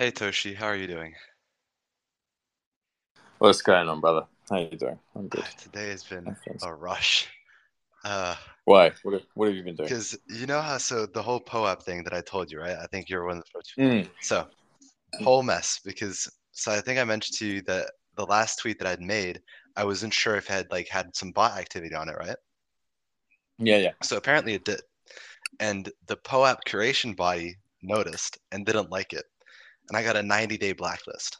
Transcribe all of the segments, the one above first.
Hey Toshi, how are you doing? What's going on, brother? How you doing? I'm good. Today has been a rush. Uh, Why? What have, what have you been doing? because you know how so the whole POAP thing that I told you, right? I think you're one of the first. Mm. So, whole mess because so I think I mentioned to you that the last tweet that I'd made, I wasn't sure if it had like had some bot activity on it, right? Yeah, yeah. So apparently it did. And the POAP curation body noticed and didn't like it. And I got a 90 day blacklist.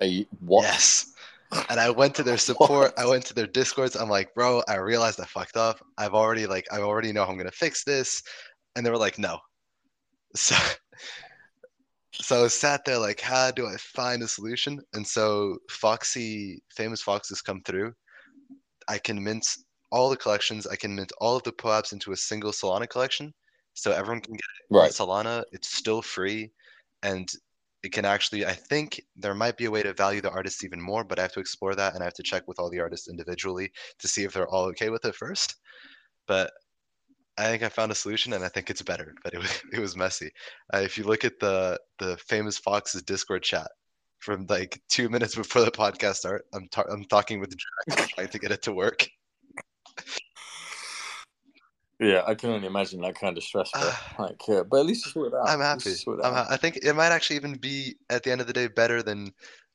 You, what? Yes. And I went to their support. I went to their discords. I'm like, bro, I realized I fucked up. I've already like I already know how I'm gonna fix this. And they were like, no. So so I sat there like, how do I find a solution? And so Foxy, famous foxes come through. I can mint all the collections. I can mint all of the POAPs into a single Solana collection. So everyone can get it Right. Solana. It's still free. And it can actually, I think there might be a way to value the artists even more, but I have to explore that and I have to check with all the artists individually to see if they're all okay with it first. But I think I found a solution and I think it's better, but it was, it was messy. Uh, if you look at the the famous Fox's Discord chat from like two minutes before the podcast start, I'm I'm talking with Jack trying to get it to work. Yeah, I can only imagine that kind of stress. Bro. like, yeah, but at least you it out. I'm happy. you sorted it I'm out. I think it might actually even be at the end of the day better than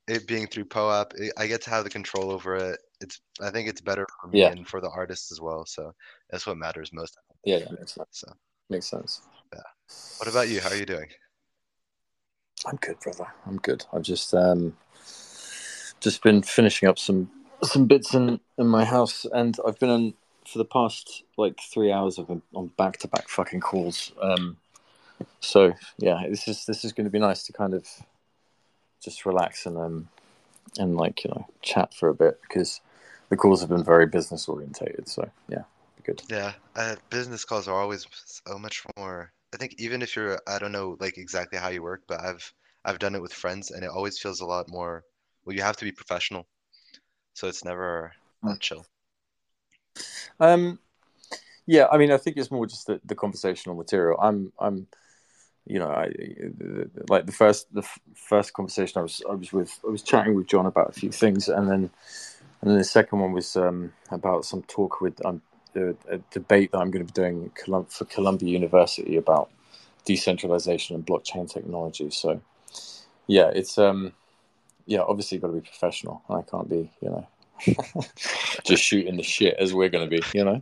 it being through POAP. It, I get to have the control over it. It's I think it's better for me Yeah. and for the artists as well. So that's what matters most. Yeah, yeah, makes sense. So Makes sense. Yeah. What about you? How are you doing? I'm good, brother. I'm good. I've just um, just been finishing up some some bits in in my house, and I've been on for the past like three hours. I've been on back to back fucking calls. Um, so yeah, this is this is going to be nice to kind of just relax and um and like you know chat for a bit because the calls have been very business orientated. So yeah, good. Yeah, uh, business calls are always so much more. I think even if you're, I don't know like exactly how you work, but I've I've done it with friends, and it always feels a lot more. Well, you have to be professional, so it's never that chill. Um, yeah, I mean, I think it's more just the, the conversational material. I'm, I'm, you know, I like the first the f- first conversation I was I was with I was chatting with John about a few things, and then and then the second one was um, about some talk with um, a, a debate that I'm going to be doing for Columbia University about decentralization and blockchain technology. So, yeah, it's um, yeah, obviously got to be professional. I can't be, you know. just shooting the shit as we're going to be, you know.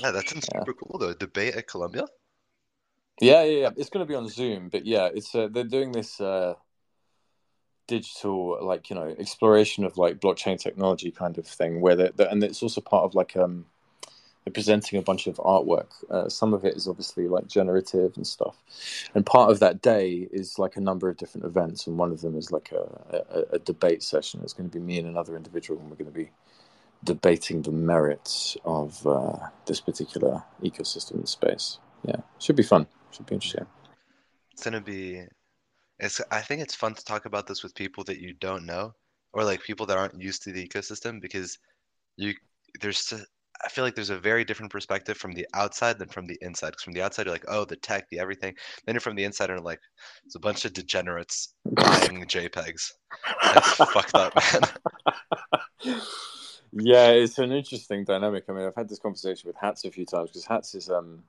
Yeah, that sounds Yeah. super cool though. Debate at Columbia. Yeah, yeah, yeah. It's going to be on Zoom, but yeah, it's uh, they're doing this uh, digital, like you know, exploration of like blockchain technology kind of thing, where they and it's also part of like um, presenting a bunch of artwork. Uh, some of it is obviously like generative and stuff, and part of that day is like a number of different events, and one of them is like a, a, a debate session. It's going to be me and another individual, and we're going to be debating the merits of uh, this particular ecosystem and space. Yeah, should be fun. Should be interesting. It's gonna be. It's. I think it's fun to talk about this with people that you don't know, or like people that aren't used to the ecosystem, because you there's. I feel like there's a very different perspective from the outside than from the inside. Because from the outside, you're like, oh, the tech, the everything. Then you're from the inside and like, it's a bunch of degenerates buying JPEGs. That's fucked up, man. yeah, it's an interesting dynamic. I mean, I've had this conversation with Hats a few times because Hats is um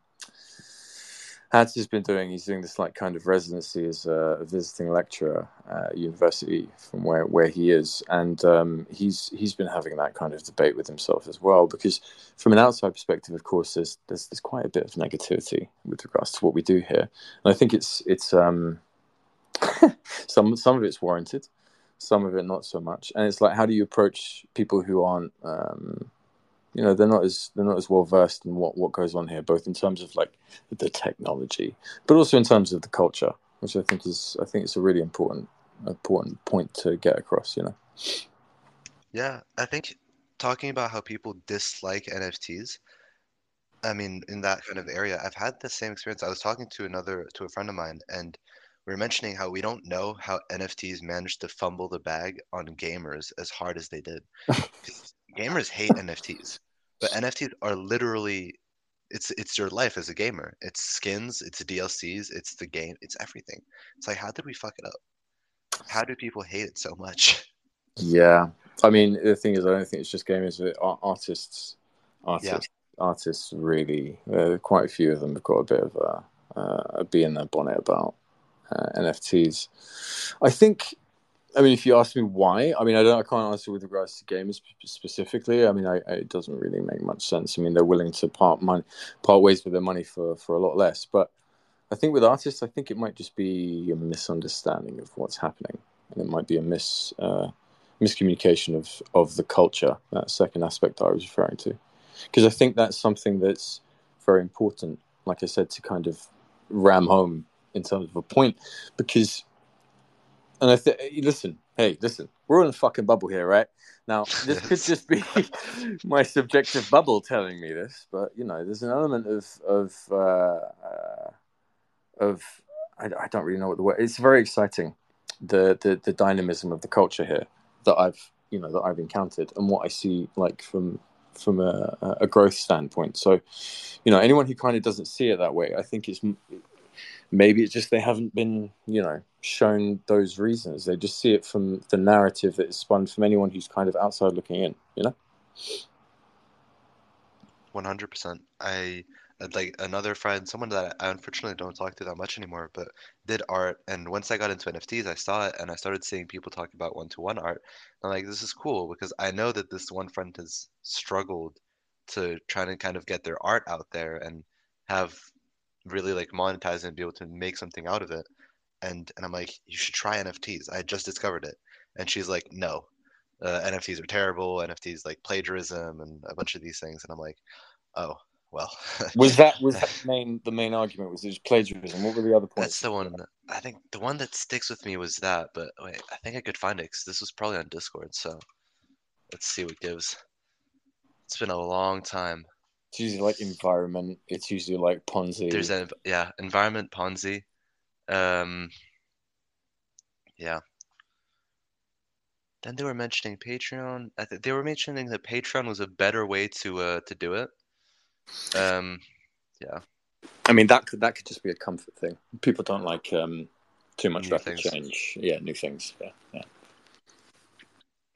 Hats has been doing he's doing this like kind of residency as a visiting lecturer at university from where where he is, and um, he's he's been having that kind of debate with himself as well. Because from an outside perspective, of course, there's there's, there's quite a bit of negativity with regards to what we do here, and I think it's it's um some some of it's warranted some of it not so much and it's like how do you approach people who aren't um you know they're not as they're not as well versed in what what goes on here both in terms of like the technology but also in terms of the culture which i think is i think it's a really important important point to get across you know Yeah, I think talking about how people dislike NFTs, I mean, in that kind of area, I've had the same experience. I was talking to another, to a friend of mine, and we were mentioning how we don't know how NFTs managed to fumble the bag on gamers as hard as they did. gamers hate NFTs, but NFTs are literally it's it's your life as a gamer. It's skins, it's DLCs, it's the game, it's everything. It's like how did we fuck it up? How do people hate it so much? Yeah, I mean the thing is, I don't think it's just gamers, but artists, artists, yeah. artists really. Uh, quite a few of them have got a bit of a, uh, a bee in their bonnet about uh, NFTs. I think I mean, if you ask me why, I mean, I don't, I can't answer with regards to gamers specifically. I mean, I, I, it doesn't really make much sense. I mean, they're willing to part money, part ways with their money for for a lot less. But I think with artists, I think it might just be a misunderstanding of what's happening, and it might be a mis uh, miscommunication of of the culture. That second aspect I was referring to, because I think that's something that's very important. Like I said, to kind of ram home in terms of a point, because and I think, listen, hey, listen, we're in a fucking bubble here, right? Now, this could just be my subjective bubble telling me this, but you know, there's an element of of uh, uh, of I, I, don't really know what the word. It's very exciting, the, the the dynamism of the culture here that I've you know that I've encountered and what I see like from from a, a growth standpoint. So, you know, anyone who kind of doesn't see it that way, I think it's maybe it's just they haven't been you know shown those reasons. They just see it from the narrative that is spun from anyone who's kind of outside looking in you know? 100% i like another friend someone that i unfortunately don't talk to that much anymore but did art. And once i got into nfts i saw it and i started seeing people talk about one-to-one art. I'm like this is cool because i know that this one friend has struggled to try to kind of get their art out there and have really like monetize and be able to make something out of it. And and I'm like, you should try NFTs. I just discovered it. And she's like, no, uh, NFTs are terrible. NFTs like plagiarism and a bunch of these things. And I'm like, oh well. was that was that the main the main argument? Was it plagiarism? What were the other points? That's the one. I think the one that sticks with me was that. But wait, I think I could find it because this was probably on Discord. So let's see what gives. It's been a long time. It's usually like environment. It's usually like Ponzi. There's a yeah, environment Ponzi. Um, yeah. Then they were mentioning Patreon. I th- they were mentioning that Patreon was a better way to uh to do it. Um, yeah. I mean that could that could just be a comfort thing. People don't like um too much new rapid things. change. Yeah, new things. Yeah, yeah.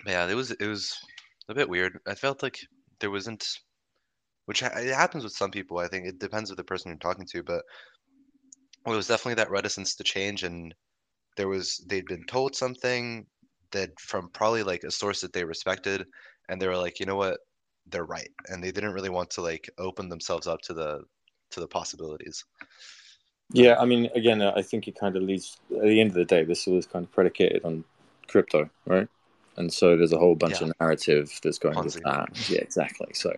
Yeah, it was it was a bit weird. I felt like there wasn't which it happens with some people. I think it depends with the person you're talking to, but it was definitely that reticence to change, and there was they'd been told something that from probably like a source that they respected, and they were like, you know what, they're right, and they didn't really want to like open themselves up to the to the possibilities. Yeah, I mean, again, I think it kind of leads. At the end of the day, this was kind of predicated on crypto, right? And so there's a whole bunch yeah. of narrative that's going Ponzi. with that. Yeah, exactly. So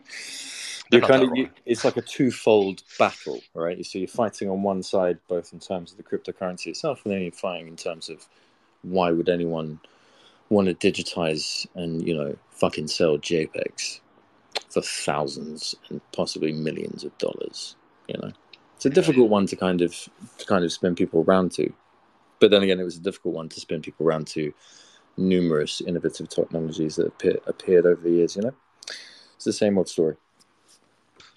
you're kind of you, it's like a twofold battle, right? So you're fighting on one side, both in terms of the cryptocurrency itself, and then you're fighting in terms of why would anyone want to digitize and you know fucking sell JPEGs for thousands and possibly millions of dollars? You know, it's a difficult one to kind of to kind of spin people around to, but then again, it was a difficult one to spin people around to numerous innovative technologies that appear, appeared over the years. You know, it's the same old story.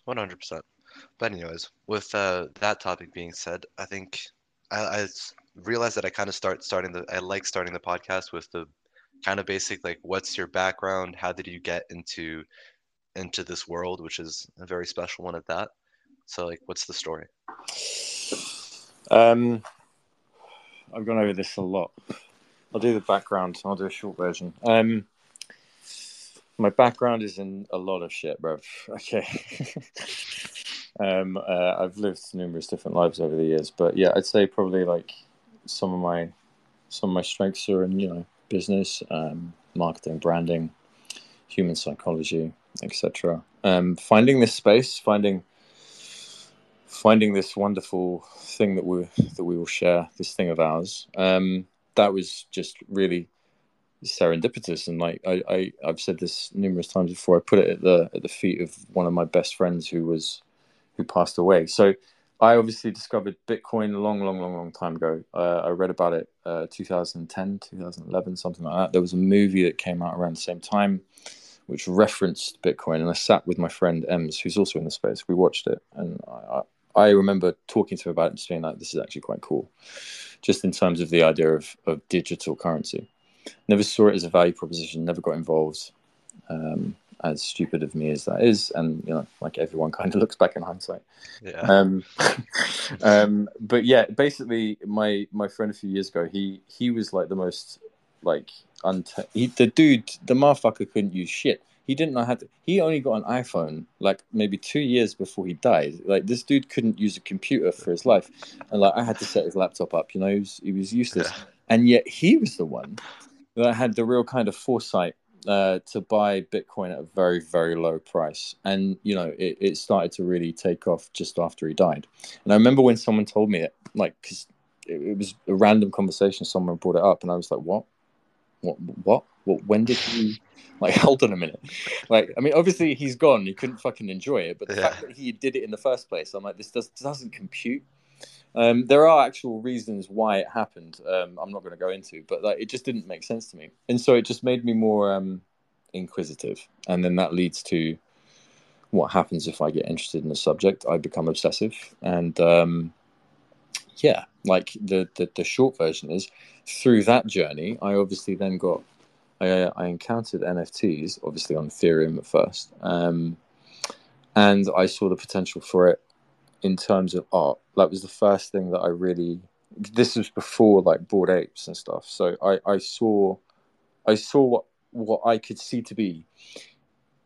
One hundred percent. But anyways, with uh, that topic being said, I think I, I realized that I kind of start starting the I like starting the podcast with the kind of basic like what's your background, how did you get into into this world, which is a very special one at that. So like, what's the story? Um, I've gone over this a lot. I'll do the background. I'll do a short version. Um, my background is in a lot of shit, bro. Okay. um, uh, I've lived numerous different lives over the years, but yeah, I'd say probably like some of my some of my strengths are in you know business, um, marketing, branding, human psychology, etc. Um, finding this space, finding finding this wonderful thing that we that we will share, this thing of ours. Um, that was just really serendipitous and like I, I I've said this numerous times before. I put it at the at the feet of one of my best friends who was who passed away. So I obviously discovered Bitcoin a long, long, long, long time ago. Uh, I read about it uh, 2010, 2011, something like that. There was a movie that came out around the same time which referenced Bitcoin, and I sat with my friend Ems, who's also in the space. We watched it, and I, I remember talking to him about it and saying like, "This is actually quite cool," just in terms of the idea of of digital currency. Never saw it as a value proposition. Never got involved. Um, as stupid of me as that is, and you know, like everyone kind of looks back in hindsight. Yeah. Um, um, but yeah, basically, my my friend a few years ago, he he was like the most like unt- he, the dude, the motherfucker couldn't use shit. He didn't know how to. He only got an iPhone like maybe two years before he died. Like this dude couldn't use a computer for his life, and like I had to set his laptop up. You know, he was, he was useless, Yeah. and yet he was the one that had the real kind of foresight uh, to buy Bitcoin at a very, very low price. And, you know, it, it started to really take off just after he died. And I remember when someone told me it, like, because it, it was a random conversation, someone brought it up, and I was like, what? What? What? what when did he. Like, hold on a minute. Like, I mean, obviously he's gone. He couldn't fucking enjoy it. But the Yeah. fact that he did it in the first place, I'm like, this does, doesn't compute. Um, there are actual reasons why it happened. Um, I'm not going to go into, but like, it just didn't make sense to me, and so it just made me more um, inquisitive, and then that leads to what happens if I get interested in a subject. I become obsessive, and um, yeah, like the, the the short version is through that journey, I obviously then got I, I encountered NFTs, obviously on Ethereum at first, um, and I saw the potential for it in terms of art. That was the first thing that I really. This was before like Bored Apes and stuff. So I, I saw, I saw what what I could see to be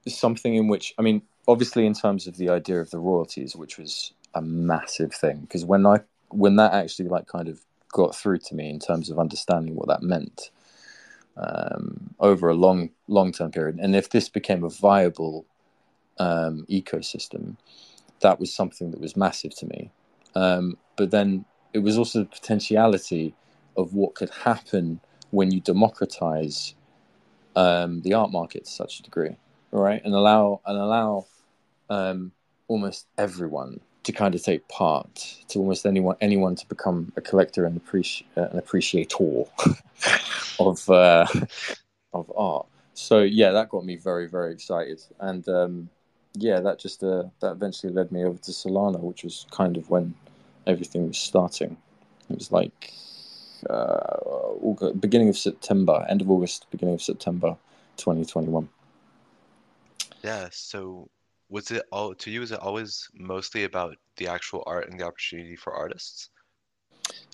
something in which I mean, obviously in terms of the idea of the royalties, which was a massive thing because when I when that actually like kind of got through to me in terms of understanding what that meant um, over a long long term period, and if this became a viable um, ecosystem, that was something that was massive to me. Um, but then it was also the potentiality of what could happen when you democratize um, the art market to such a degree, right? And allow and allow um, almost everyone to kind of take part, to almost anyone anyone to become a collector and appreci- uh, an appreciator of uh, of art. So yeah, that got me very very excited, and um, yeah, that just uh, that eventually led me over to Solana, which was kind of when everything was starting. It was like uh, August, beginning of September, end of August, beginning of September, twenty twenty one. Yeah. So was it all to you? Was it always mostly about the actual art and the opportunity for artists?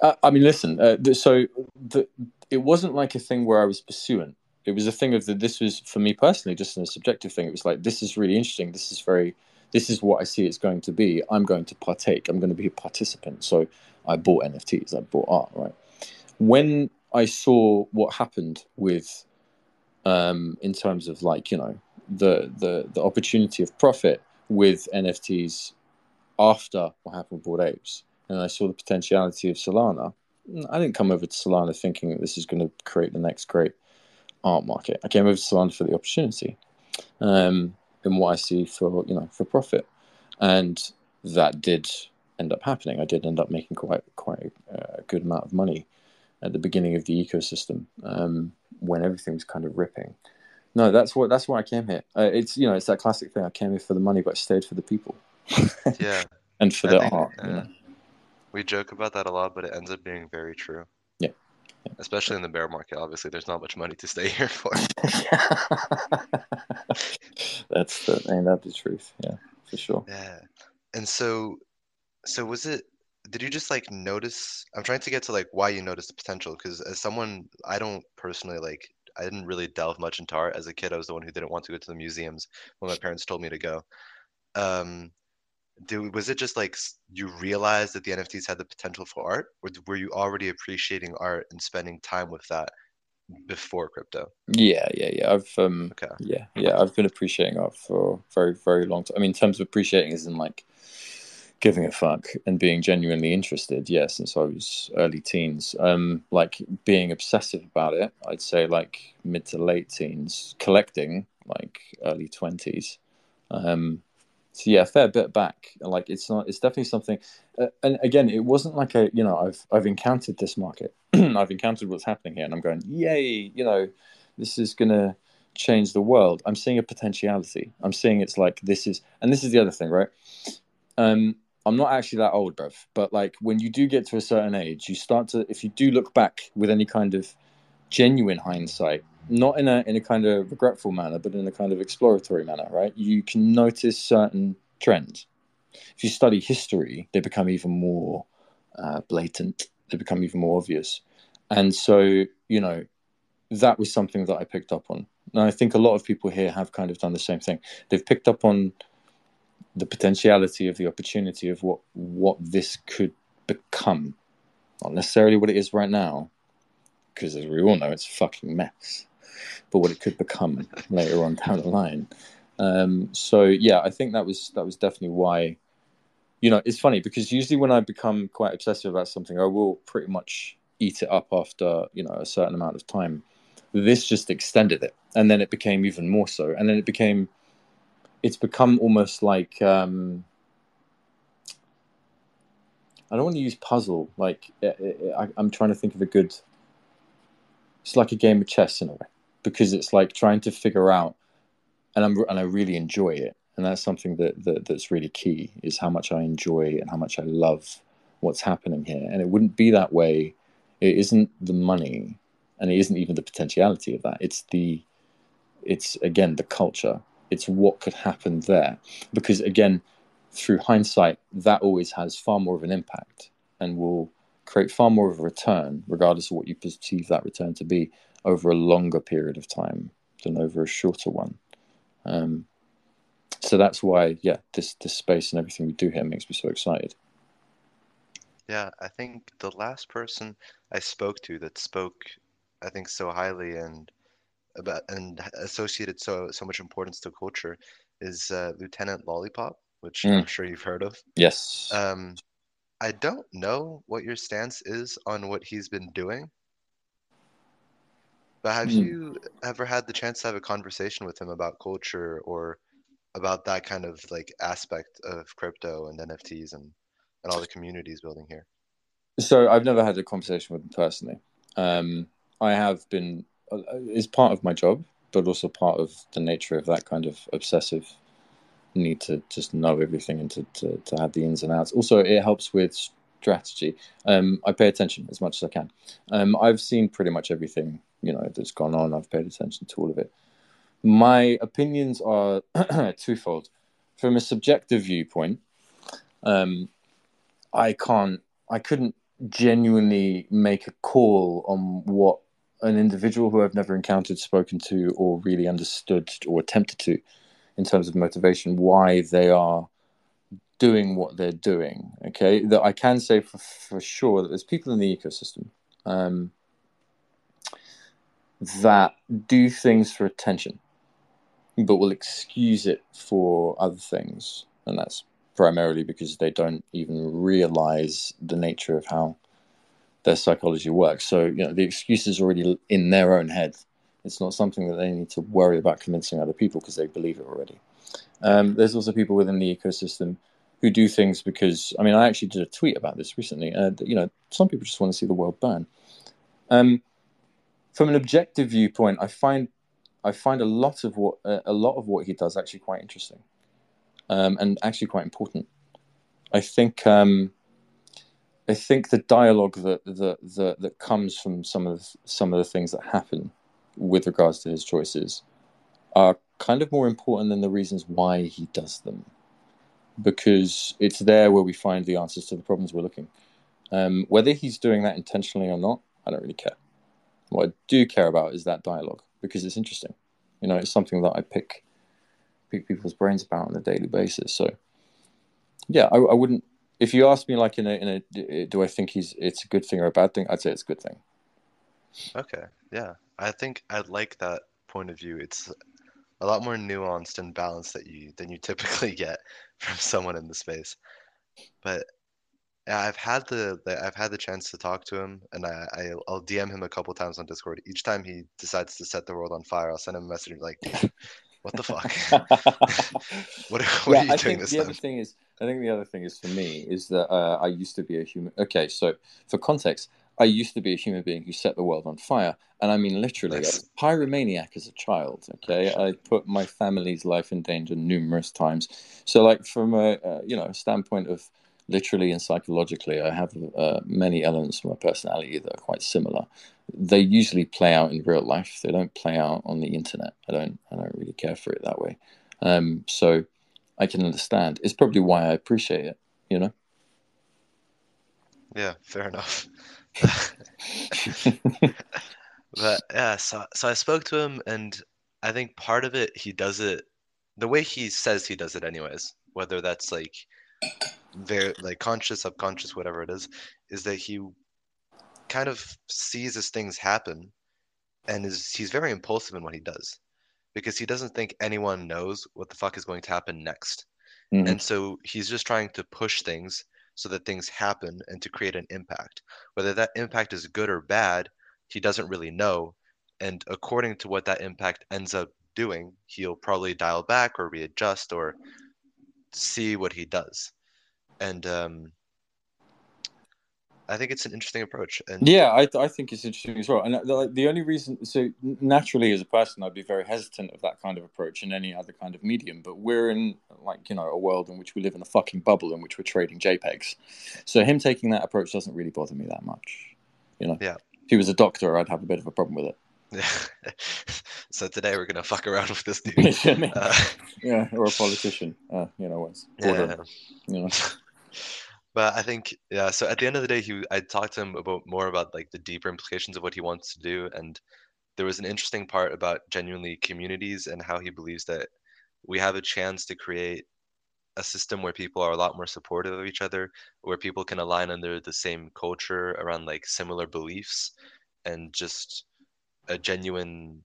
Uh, I mean, listen. Uh, th- so the, it wasn't like a thing where I was pursuant. It was a thing of that. This was for me personally, just a subjective thing. It was like this is really interesting. This is very. This is what I see it's going to be. I'm going to partake. I'm going to be a participant. So I bought NFTs. I bought art. Right. When I saw what happened with, um, in terms of like you know the the the opportunity of profit with NFTs after what happened with Bored Apes, and I saw the potentiality of Solana. I didn't come over to Solana thinking that this is going to create the next great art market. I came over to Solana for the opportunity, um, and what I see for you know for profit, and that did end up happening. I did end up making quite quite a good amount of money at the beginning of the ecosystem um, when everything was kind of ripping. No, that's what that's why I came here. Uh, it's you know it's that classic thing. I came here for the money, but I stayed for the people. Yeah. and for I the think, art. you know. We joke about that a lot, but it ends up being very true. Especially in the bear market, obviously, there's not much money to stay here for. That's the ain't that the truth? Yeah, for sure. Yeah. And so, so was it? Did you just like notice? I'm trying to get to like why you noticed the potential because as someone, I don't personally like. I didn't really delve much into art as a kid. I was the one who didn't want to go to the museums when my parents told me to go. Um, do, was it just like you realized that the NFTs had the potential for art, or were you already appreciating art and spending time with that before crypto? Yeah, yeah, yeah. I've um, Okay. yeah, yeah. I've been appreciating art for very, very long time. I mean, in terms of appreciating, isn't like giving a fuck and being genuinely interested. Yeah, since I was early teens. Um, like being obsessive about it. I'd say like mid to late teens. Collecting like early twenties. Um, so yeah, a fair bit back. Like it's not. It's definitely something. Uh, and again, it wasn't like a. You know, I've I've encountered this market. I've encountered what's happening here, and I'm going, yay! You know, this is gonna change the world. I'm seeing a potentiality. I'm seeing it's like this is, and this is the other thing, right? Um, I'm not actually that old, bruv, but like when you do get to a certain age, you start to, if you do look back with any kind of genuine hindsight, not in a in a kind of regretful manner, but in a kind of exploratory manner, right? You can notice certain trends. If you study history, they become even more uh, blatant. They become even more obvious, and so you know that was something that I picked up on. And I think a lot of people here have kind of done the same thing. They've picked up on the potentiality of the opportunity of what what this could become, not necessarily what it is right now, because as we all know, it's a fucking mess. But what it could become later on down the line. Um, so yeah, I think that was that was definitely why. You know, it's funny because usually when I become quite obsessive about something, I will pretty much eat it up after you know a certain amount of time. This just extended it, and then it became even more so, and then it became. It's become almost like um, I don't want to use puzzle. Like I, am trying to think of a good. It's like a game of chess in a way, because it's like trying to figure out, and I'm and I really enjoy it, and that's something that, that that's really key is how much I enjoy and how much I love what's happening here, and it wouldn't be that way. It isn't the money, and it isn't even the potentiality of that. It's the, it's again the culture. It's what could happen there, because again through hindsight, that always has far more of an impact and will create far more of a return, regardless of what you perceive that return to be, over a longer period of time than over a shorter one. Um, so that's why, yeah, this this space and everything we do here makes me so excited. Yeah, I think the last person I spoke to that spoke, I think, so highly and about and associated so so much importance to culture is uh, Lieutenant Lollipop which mm. I'm sure you've heard of. Yes. Um, I don't know what your stance is on what he's been doing, but have mm. you ever had the chance to have a conversation with him about culture or about that kind of like aspect of crypto and NFTs and, and all the communities building here? So I've never had a conversation with him personally. Um, I have been, uh, it's part of my job, but also part of the nature of that kind of obsessive need to just know everything and to, to, to have the ins and outs. Also, it helps with strategy. Um, I pay attention as much as I can. Um, I've seen pretty much everything you know that's gone on. I've paid attention to all of it. My opinions are twofold. From a subjective viewpoint, um, I can't, I couldn't genuinely make a call on what an individual who I've never encountered, spoken to, or really understood or attempted to in terms of motivation why they are doing what they're doing. Okay, that I can say for, for sure that there's people in the ecosystem um, that do things for attention, but will excuse it for other things, and that's primarily because they don't even realize the nature of how their psychology works. So you know the excuse is already in their own head it's not something that they need to worry about convincing other people because they believe it already. Um, there's also people within the ecosystem who do things because I mean I actually did a tweet about this recently. Uh, you know, some people just want to see the world burn. Um, from an objective viewpoint, I find I find a lot of what uh, a lot of what he does actually quite interesting, um, and actually quite important. I think um, I think the dialogue that, that that that comes from some of some of the things that happen with regards to his choices are kind of more important than the reasons why he does them because it's there where we find the answers to the problems we're looking. Um, whether he's doing that intentionally or not i don't really care. What i do care about is that dialogue because it's interesting. You know it's something that i pick pick people's brains about on a daily basis. So yeah i, I wouldn't if you ask me like in a, in a do i think he's it's a good thing or a bad thing? I'd say it's a good thing. Okay yeah. I think I like that point of view. It's a lot more nuanced and balanced that you than you typically get from someone in the space. But I've had the, the I've had the chance to talk to him, and I, I will DM him a couple times on Discord. Each time he decides to set the world on fire, I'll send him a message like, "What the fuck? what, what yeah, are you I doing this the time?" other thing is, I think the other thing is for me is that uh, I used to be a human. Okay, so for context, I used to be a human being who set the world on fire, and I mean literally, nice. I was a pyromaniac as a child. Okay, I put my family's life in danger numerous times. So, like from a uh, you know standpoint of literally and psychologically, I have uh, many elements of my personality that are quite similar. They usually play out in real life. They don't play out on the internet. I don't. I don't really care for it that way. Um, so I can understand. It's probably why I appreciate it. You know. Yeah, fair enough. but yeah, so so I spoke to him, and I think part of it he does it the way he says he does it, anyways. Whether that's like very like conscious, subconscious, whatever it is, is that he kind of sees as things happen, and is he's very impulsive in what he does, because he doesn't think anyone knows what the fuck is going to happen next, mm-hmm. and so he's just trying to push things so that things happen and to create an impact. Whether that impact is good or bad, he doesn't really know. And according to what that impact ends up doing, he'll probably dial back or readjust or see what he does. And um, I think it's an interesting approach. And yeah, I, I think it's interesting as well. And the, the only reason, so naturally as a person, I'd be very hesitant of that kind of approach in any other kind of medium. But we're in like you know a world in which we live in a fucking bubble in which we're trading JPEGs. So him taking that approach doesn't really bother me that much. You know. Yeah. If he was a doctor, I'd have a bit of a problem with it. Yeah. so today we're gonna fuck around with this dude. uh, yeah, or a politician. Uh, you know, once. Yeah. You know. But I think yeah. So at the end of the day, he I talked to him about more about like the deeper implications of what he wants to do, and there was an interesting part about genuinely communities and how he believes that we have a chance to create a system where people are a lot more supportive of each other, where people can align under the same culture around like similar beliefs, and just a genuine.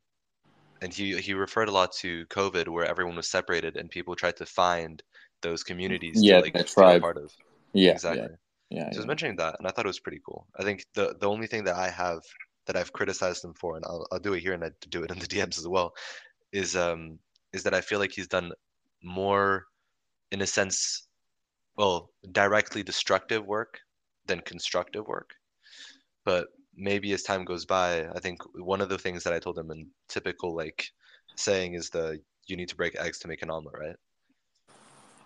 And he he referred a lot to COVID, where everyone was separated and people tried to find those communities yeah, to like feel part of. Yeah, exactly. Yeah, yeah, so yeah. I was mentioning that, and I thought it was pretty cool. I think the the only thing that I have that I've criticized him for, and I'll I'll do it here and I do it in the DMs as well, is um is that I feel like he's done more, in a sense, well, directly destructive work than constructive work. But maybe as time goes by, I think one of the things that I told him in typical like saying is the you need to break eggs to make an omelet, right?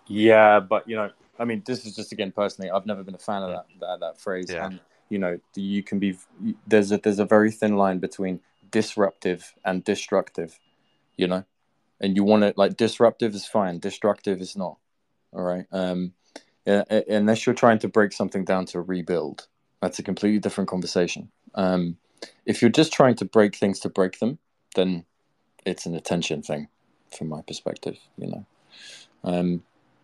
Yeah, but you know, I mean, this is just again personally. I've never been a fan of that that, that phrase. Yeah. And you know, you can be there's a there's a very thin line between disruptive and destructive. You know, and you want to like disruptive is fine, destructive is not. All right. Um, yeah, unless you're trying to break something down to rebuild, that's a completely different conversation. Um, if you're just trying to break things to break them, then it's an attention thing, from my perspective. You know. Um,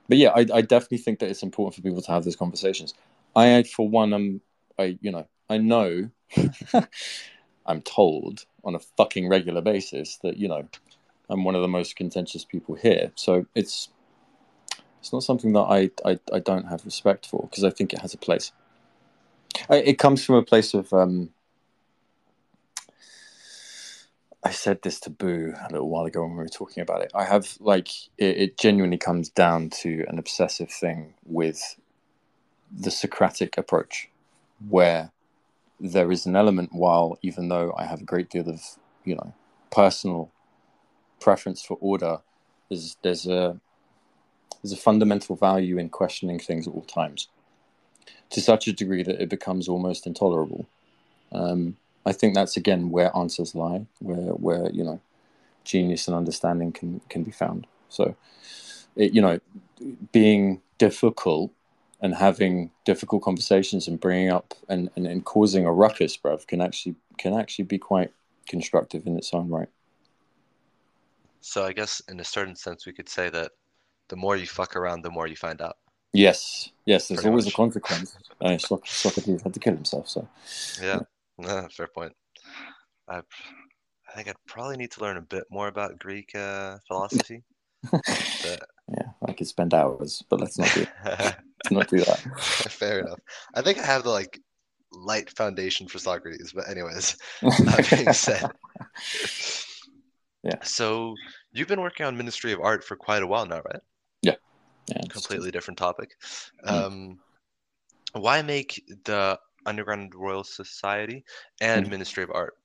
but yeah, I, I definitely think that it's important for people to have those conversations. I, for one, am I you know I know I'm told on a fucking regular basis that you know I'm one of the most contentious people here. So it's it's not something that I I, I don't have respect for because I think it has a place. I, it comes from a place of um, I said this to Boo a little while ago when we were talking about it. I have like it, it, genuinely comes down to an obsessive thing with the Socratic approach, where there is an element. While even though I have a great deal of you know personal preference for order, there's there's a there's a fundamental value in questioning things at all times, to such a degree that it becomes almost intolerable. Um, I think that's again where answers lie, where where you know genius and understanding can can be found. So, it, you know, being difficult and having difficult conversations and bringing up and, and, and causing a ruckus, bruv, can actually can actually be quite constructive in its own right. So I guess in a certain sense, we could say that the more you fuck around, the more you find out. Yes, yes. There's Pretty always much. a consequence. uh, Socrates had to kill himself, so yeah. Uh, fair point. I, I think I'd probably need to learn a bit more about Greek uh, philosophy. but... Yeah, I could spend hours, but let's not do let's not do that. Fair enough. I think I have the like light foundation for Socrates, but anyways, that being said. Yeah. So you've been working on Ministry of Art for quite a while now, right? Yeah. Yeah. Completely different topic. Mm. Um, why make the Underground Royal Society and Mhm. Ministry of Art?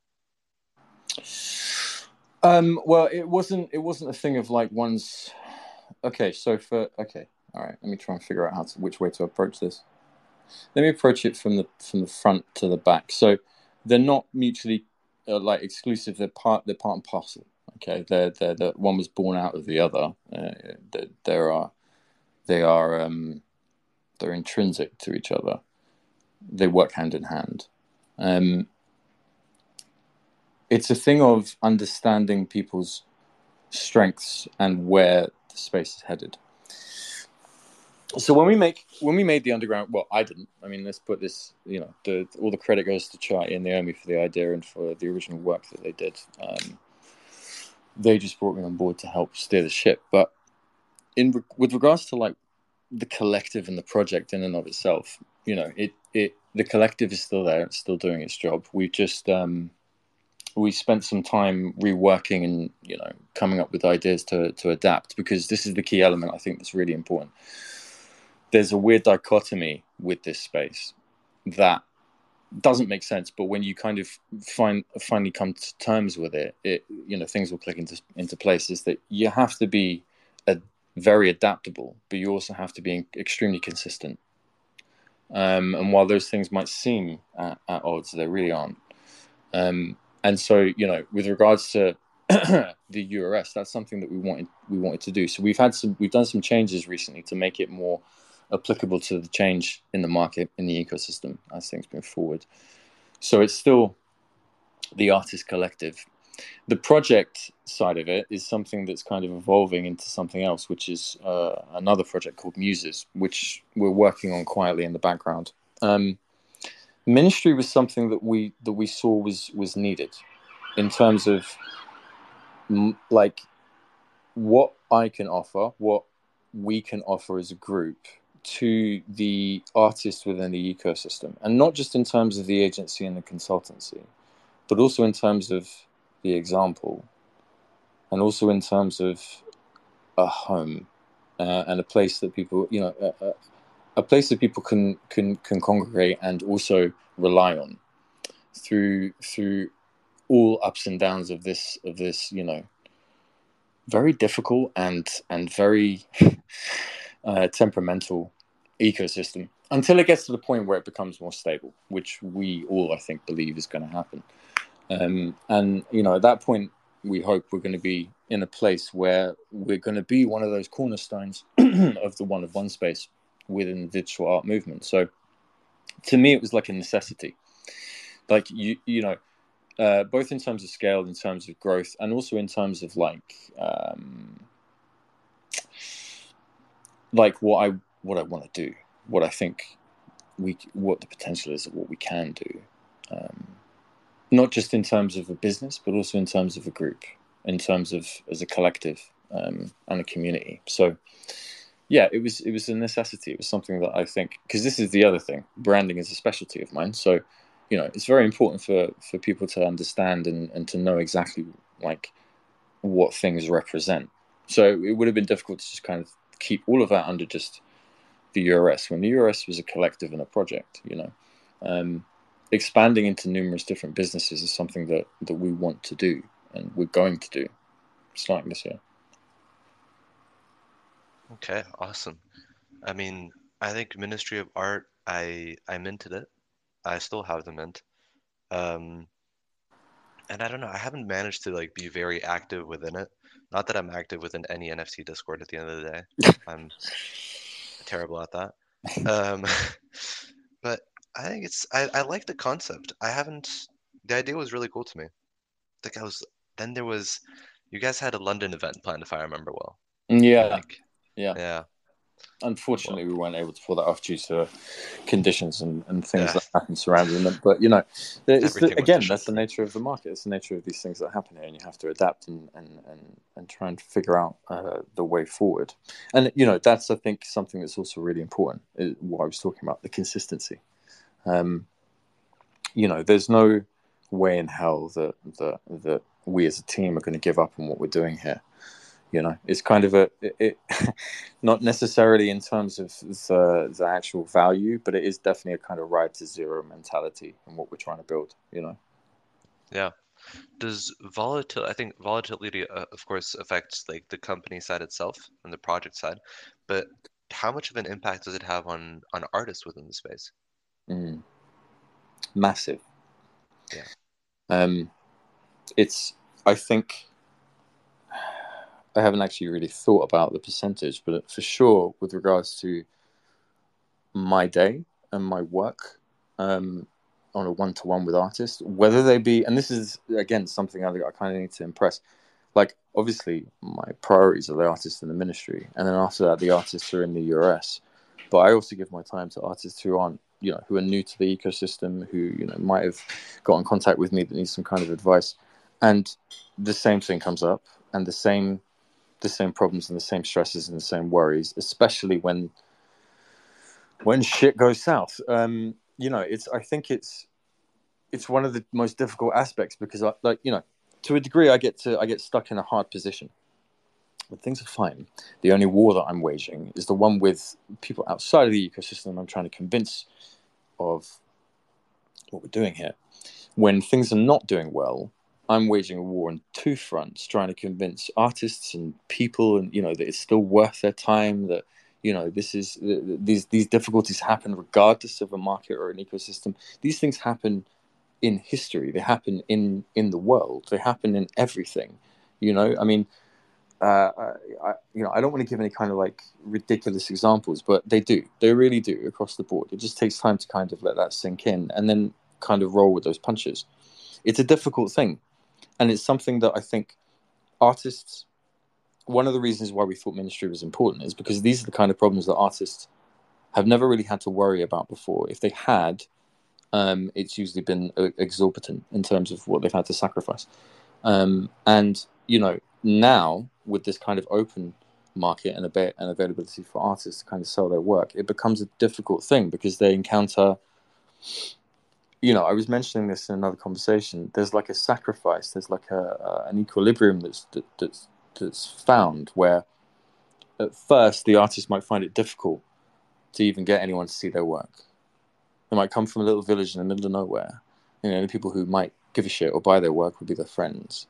Um, well, it wasn't. It wasn't a thing of like one's. Okay, so for okay, all right. Let me try and figure out how to which way to approach this. Let me approach it from the from the front to the back. So they're not mutually uh, like exclusive. They're part. They're part and parcel. Okay, they're they're, the one was born out of the other. Uh, there are they are um, they're intrinsic to each other. They work hand in hand. Um, it's a thing of understanding people's strengths and where the space is headed. So when we make when we made the underground, well, I didn't. I mean, let's put this. You know, the, all the credit goes to Charlie and Naomi for the idea and for the original work that they did. Um, they just brought me on board to help steer the ship. But in with regards to like the collective and the project in and of itself, you know, it it the collective is still there. It's still doing its job. We just um, we spent some time reworking and you know coming up with ideas to to adapt because this is the key element I think that's really important. There's a weird dichotomy with this space that doesn't make sense, but when you kind of find finally come to terms with it, it you know things will click into into place. Is that you have to be a, very adaptable, but you also have to be extremely consistent. Um, and while those things might seem at, at odds, they really aren't. Um, and so you know with regards to the URS that's something that we wanted we wanted to do so we've had some we've done some changes recently to make it more applicable to the change in the market in the ecosystem as things move forward so it's still the artist collective the project side of it is something that's kind of evolving into something else which is uh, another project called muses which we're working on quietly in the background. Um, ministry was something that we that we saw was was needed in terms of like what I can offer, what we can offer as a group to the artists within the ecosystem, and not just in terms of the agency and the consultancy, but also in terms of the example, and also in terms of a home uh, and a place that people, you know, a, a place that people can can can congregate and also rely on through through all ups and downs of this of this you know very difficult and and very uh, temperamental ecosystem until it gets to the point where it becomes more stable, which we all I think believe is going to happen. Um, and you know, at that point, we hope we're going to be in a place where we're going to be one of those cornerstones of the one of one space within the digital art movement. So, to me, it was like a necessity. Like you, you know, uh, both in terms of scale, in terms of growth, and also in terms of like um, like what I what I want to do, what I think we what the potential is of what we can do, um, not just in terms of a business, but also in terms of a group, in terms of as a collective um, and a community. So yeah, it was it was a necessity. It was something that I think because this is the other thing. Branding is a specialty of mine, so you know it's very important for for people to understand and and to know exactly like what things represent so it would have been difficult to just kind of keep all of that under just the URS when the URS was a collective and a project you know um, expanding into numerous different businesses is something that that we want to do and we're going to do starting this year Okay, awesome. I mean, I think Ministry of Art, I I minted it. I still have the mint. Um, and I don't know, I haven't managed to like be very active within it. Not that I'm active within any NFT Discord at the end of the day. I'm terrible at that. Um, but I think it's I, I like the concept. I haven't the idea was really cool to me. Like I was then there was you guys had a London event planned if I remember well. yeah Like yeah yeah. unfortunately we weren't able to pull that off due to conditions and, and things Yeah. that happen surrounding them but you know it's the, again that's the nature of the market it's the nature of these things that happen here and you have to adapt and and and, and try and figure out uh, the way forward and you know that's i think something that's also really important is what i was talking about the consistency um you know there's no way in hell that that that we as a team are going to give up on what we're doing here You know, it's kind of a it, not necessarily in terms of the the actual value, but it is definitely a kind of ride to zero mentality in what we're trying to build. You know. Yeah. Does volatility? I think volatility, uh, of course, affects like the company side itself and the project side, but how much of an impact does it have on on artists within the space? Mm. Massive. Yeah. Um, it's. I think. I haven't actually really thought about the percentage, but for sure, with regards to my day and my work, um, on a one to one with artists, whether they be, and this is again something I, I kind of need to impress. Like, obviously, my priorities are the artists in the ministry, and then after that, the artists are in the US. But I also give my time to artists who aren't, you know, who are new to the ecosystem, who you know might have got in contact with me that need some kind of advice, and the same thing comes up, and the same, the same problems and the same stresses and the same worries, especially when when shit goes south. Um, you know, it's I think it's it's one of the most difficult aspects because I like you know to a degree I get to I get stuck in a hard position. When things are fine, the only war that I'm waging is the one with people outside of the ecosystem. I'm trying to convince of what we're doing here. When things are not doing well, I'm waging a war on two fronts, trying to convince artists and people, and you know that it's still worth their time. That you know this is these these difficulties happen regardless of a market or an ecosystem. These things happen in history. They happen in in the world. They happen in everything. You know, I mean, uh, I, you know, I don't want to give any kind of like ridiculous examples, but they do. They really do across the board. It just takes time to kind of let that sink in and then kind of roll with those punches. It's a difficult thing, and it's something that I think artists. One of the reasons why we thought ministry was important is because these are the kind of problems that artists have never really had to worry about before. If they had, um, it's usually been uh, exorbitant in terms of what they've had to sacrifice. Um, and you know, now with this kind of open market and, ab- and availability for artists to kind of sell their work, it becomes a difficult thing because they encounter. You know, I was mentioning this in another conversation. There's like a sacrifice. There's like a, an equilibrium that's that, that's that's found where, at first, the artist might find it difficult to even get anyone to see their work they might come from a little village in the middle of nowhere. You know, the people who might give a shit or buy their work would be their friends.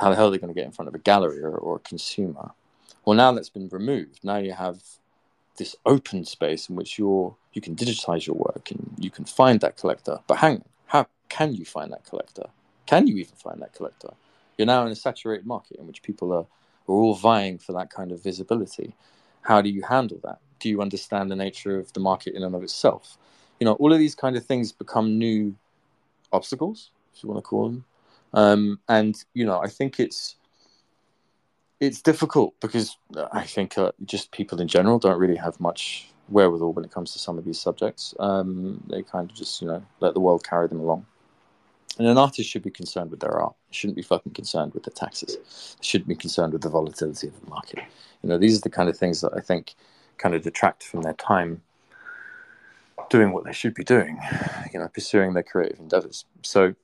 How the hell are they going to get in front of a gallery or, or a consumer? Well, now that's been removed. Now you have this open space in which you're you can digitize your work and you can find that collector. But hang how can you find that collector? Can you even find that collector? You're now in a saturated market in which people are, are all vying for that kind of visibility. How do you handle that? Do you understand the nature of the market in and of itself? you know, all of these kind of things become new obstacles, if you want to call them. Um, and you know, I think it's it's difficult because I think uh, just people in general don't really have much wherewithal when it comes to some of these subjects. Um, they kind of just you know let the world carry them along. And an artist should be concerned with their art. They shouldn't be fucking concerned with the taxes. They shouldn't be concerned with the volatility of the market. You know, these are the kind of things that I think kind of detract from their time doing what they should be doing, you know, pursuing their creative endeavors. So,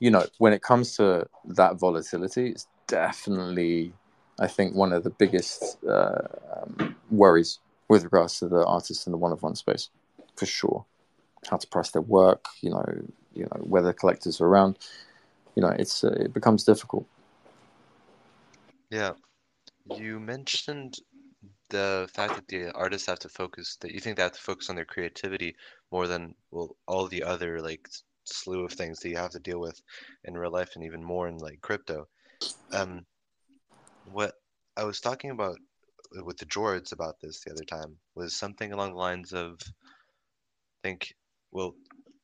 you know, when it comes to that volatility, it's definitely, I think, one of the biggest uh, um, worries with regards to the artists in the one-of-one space, for sure. How to price their work, you know, you know whether collectors are around, you know, it's uh, it becomes difficult. Yeah, you mentioned the fact that the artists have to focus that you think they have to focus on their creativity more than well all the other like slew of things that you have to deal with in real life and even more in like crypto um what i was talking about with the jords about this the other time was something along the lines of I think well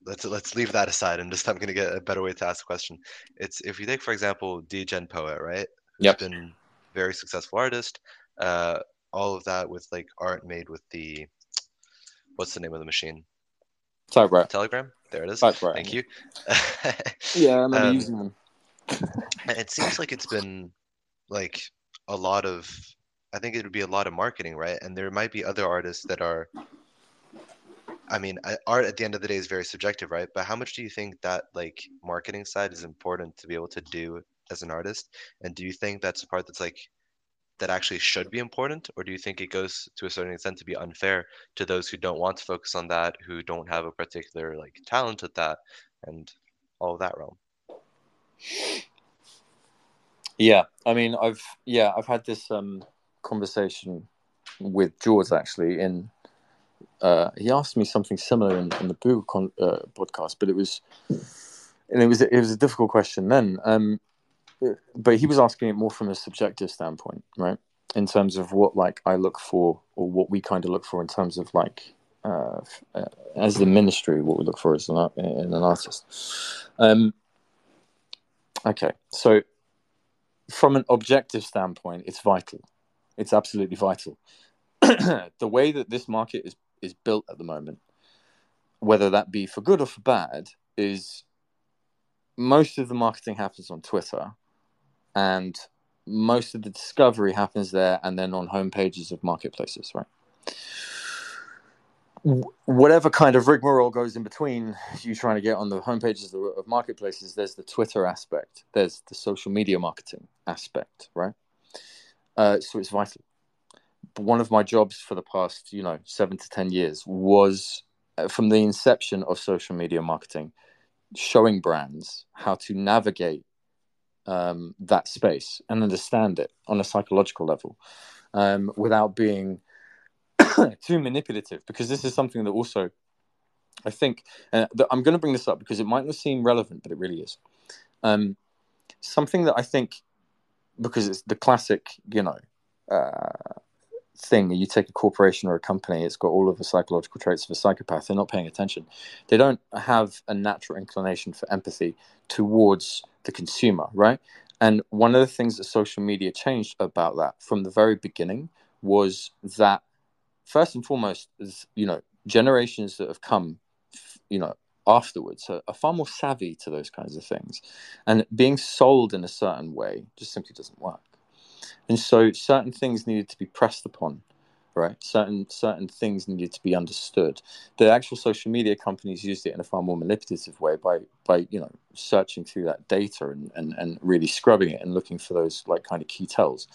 let's let's leave that aside and just i'm going to get a better way to ask the question it's if you take for example degen poet right who's yep. been very successful artist uh, all of that with like art made with the what's the name of the machine? Typewriter. Telegram. There it is. Typewriter. Thank you. yeah, I remember um, using them. it seems like it's been like a lot of. I think it would be a lot of marketing, right? And there might be other artists that are. I mean, art at the end of the day is very subjective, right? But how much do you think that like marketing side is important to be able to do as an artist? And do you think that's the part that's like that actually should be important, or do you think it goes to a certain extent to be unfair to those who don't want to focus on that, who don't have a particular like talent at that, and all that realm? Yeah, I mean, I've yeah, I've had this um, conversation with George actually. In uh, he asked me something similar in, in the Boo con- uh, podcast, but it was and it was it was a difficult question then. Um, but he was asking it more from a subjective standpoint, right? In terms of what like I look for, or what we kind of look for in terms of like uh, uh, as the ministry, what we look for as an in an artist. Um, okay, so from an objective standpoint, it's vital. It's absolutely vital. the way that this market is is built at the moment, whether that be for good or for bad, is most of the marketing happens on Twitter, and most of the discovery happens there, and then on homepages of marketplaces, right? whatever kind of rigmarole goes in between you trying to get on the homepages of, of marketplaces, there's the Twitter aspect, there's the social media marketing aspect, right? Uh, so it's vital. But one of my jobs for the past, you know, seven to ten years was uh, from the inception of social media marketing, showing brands how to navigate um, that space and understand it on a psychological level um, without being too manipulative because this is something that also I think uh, that I'm going to bring this up because it might not seem relevant, but it really is. Um, something that I think because it's the classic, you know, uh, thing. You take a corporation or a company; it's got all of the psychological traits of a psychopath. They're not paying attention. They don't have a natural inclination for empathy towards the consumer, right? And one of the things that social media changed about that from the very beginning was that first and foremost you know generations that have come you know afterwards are, are, far more savvy to those kinds of things and being sold in a certain way just simply doesn't work and so certain things needed to be pressed upon right? Certain certain things needed to be understood. The actual social media companies used it in a far more manipulative way by by you know searching through that data and and, and really scrubbing it and looking for those like kind of key tells.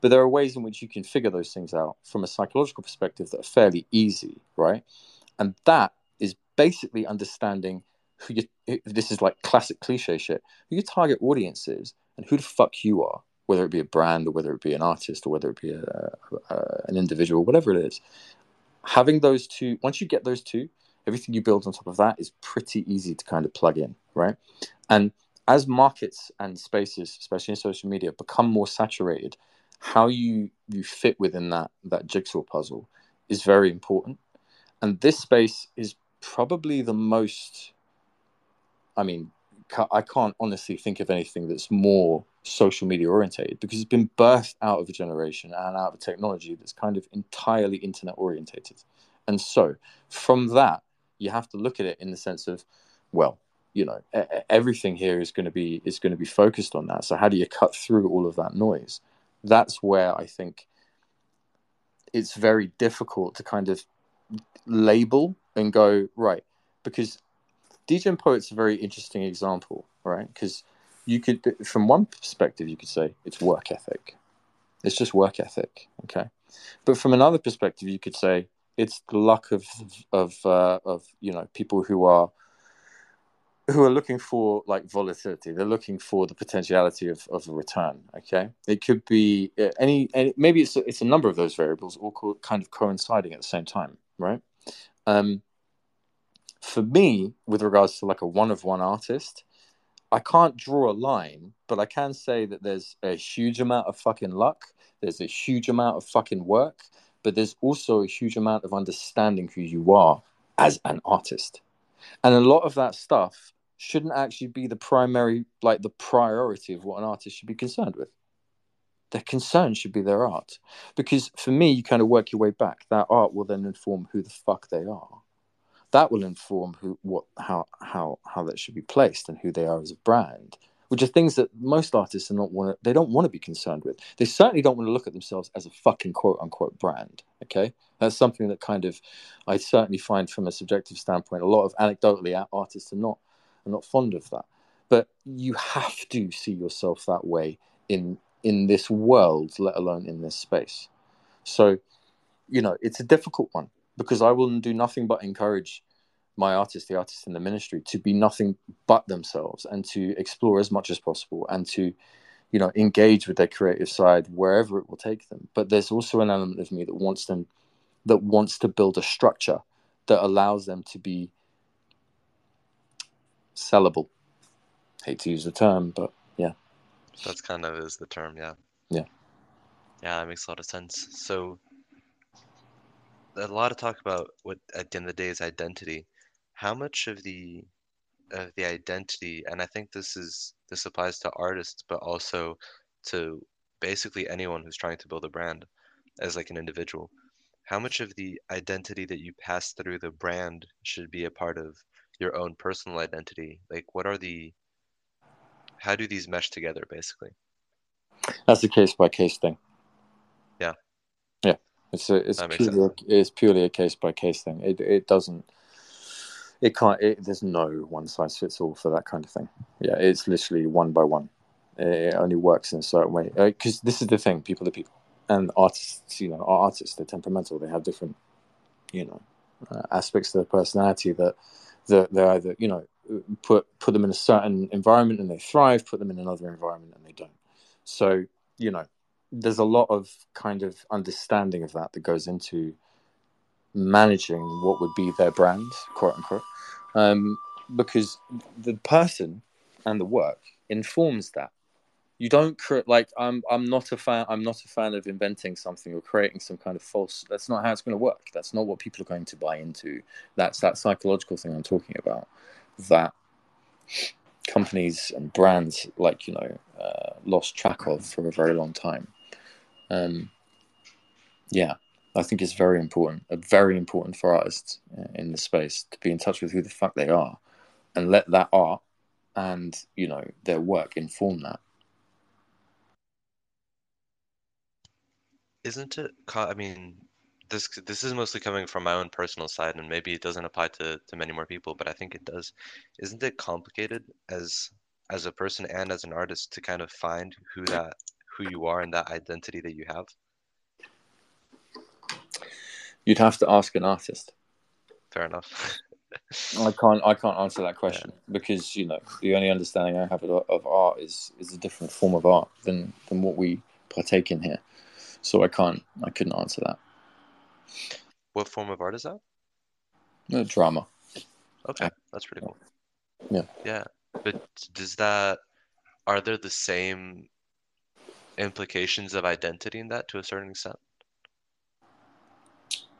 But there are ways in which you can figure those things out from a psychological perspective that are fairly easy, right? And that is basically understanding who you, this is like classic cliche shit, who your target audience is and who the fuck you are, whether it be a brand or whether it be an artist or whether it be a, a, an individual, whatever it is. Having those two, once you get those two, everything you build on top of that is pretty easy to kind of plug in, right? And as markets and spaces, especially in social media, become more saturated, how you you fit within that that jigsaw puzzle is very important and this space is probably the most i mean i can't honestly think of anything that's more social media orientated because it's been birthed out of a generation and out of a technology that's kind of entirely internet orientated. And so from that you have to look at it in the sense of well you know everything here is going to be is going to be focused on that. So how do you cut through all of that noise? That's where I think it's very difficult to kind of label and go right because Degen Poet's a very interesting example, right? Because you could, from one perspective, you could say it's work ethic. It's just work ethic, okay. But from another perspective, you could say it's the luck of of uh, of you know people who are who are looking for like volatility they're looking for the potentiality of, of a return okay it could be uh, any, any maybe it's a, it's a number of those variables all co- kind of coinciding at the same time right um, for me with regards to like a one of one artist i can't draw a line but i can say that there's a huge amount of fucking luck there's a huge amount of fucking work but there's also a huge amount of understanding who you are as an artist and a lot of that stuff shouldn't actually be the primary, like the priority of what an artist should be concerned with. Their concern should be their art. Because for me, you kind of work your way back. That art will then inform who the fuck they are. That will inform who, what, how, how, how that should be placed and who they are as a brand, which are things that most artists are not want. They don't want to be concerned with. They certainly don't want to look at themselves as a fucking quote unquote brand. Okay, that's something that kind of I certainly find from a subjective standpoint. A lot of anecdotally artists are not I'm not fond of that. But you have to see yourself that way in in this world, let alone in this space. So, you know, it's a difficult one because I will do nothing but encourage my artists, the artists in the ministry, to be nothing but themselves and to explore as much as possible and to, you know, engage with their creative side wherever it will take them. But there's also an element of me that wants them, that wants to build a structure that allows them to be sellable. Hate to use the term, but yeah. That's kind of is the term, yeah. Yeah. Yeah, that makes a lot of sense. So a lot of talk about what at the end of the day is identity. How much of the of the identity, and I think this is this applies to artists, but also to basically anyone who's trying to build a brand as like an individual. How much of the identity that you pass through the brand should be a part of your own personal identity? Like, what are the how do these mesh together, basically? That's a case by case thing. Yeah. Yeah. It's a, it's purely a, it's purely a case by case thing. It it doesn't it can't it, there's no one size fits all for that kind of thing. Yeah, it's literally one by one. It only works in a certain way because uh, this is the thing. People are people, and artists, you know, are artists. They're temperamental. They have different, you know, uh, aspects to their personality that that they either you know put put them in a certain environment and they thrive. Put them in another environment and they don't. So you know, there's a lot of kind of understanding of that that goes into managing what would be their brand, quote unquote, um, because the person and the work informs that. You don't create like I'm. I'm not a fan. I'm not a fan of inventing something or creating some kind of false. That's not how it's going to work. That's not what people are going to buy into. That's that psychological thing I'm talking about. That companies and brands like you know uh, lost track of for a very long time um, yeah, I think it's very important, very important for artists uh, in the space to be in touch with who the fuck they are, and let that art and you know their work inform that. Isn't it? I mean, this this is mostly coming from my own personal side, and maybe it doesn't apply to to many more people, but I think it does. Isn't it complicated as as a person and as an artist to kind of find who that who you are and that identity that you have? You'd have to ask an artist. Fair enough. I can't. I can't answer that question yeah. because you know the only understanding I have of, of art is is a different form of art than than what we partake in here. So I can't. I couldn't answer that. What form of art is that? No, drama. Okay, that's pretty cool. Yeah. Yeah, but does that? Are there the same implications of identity in that to a certain extent?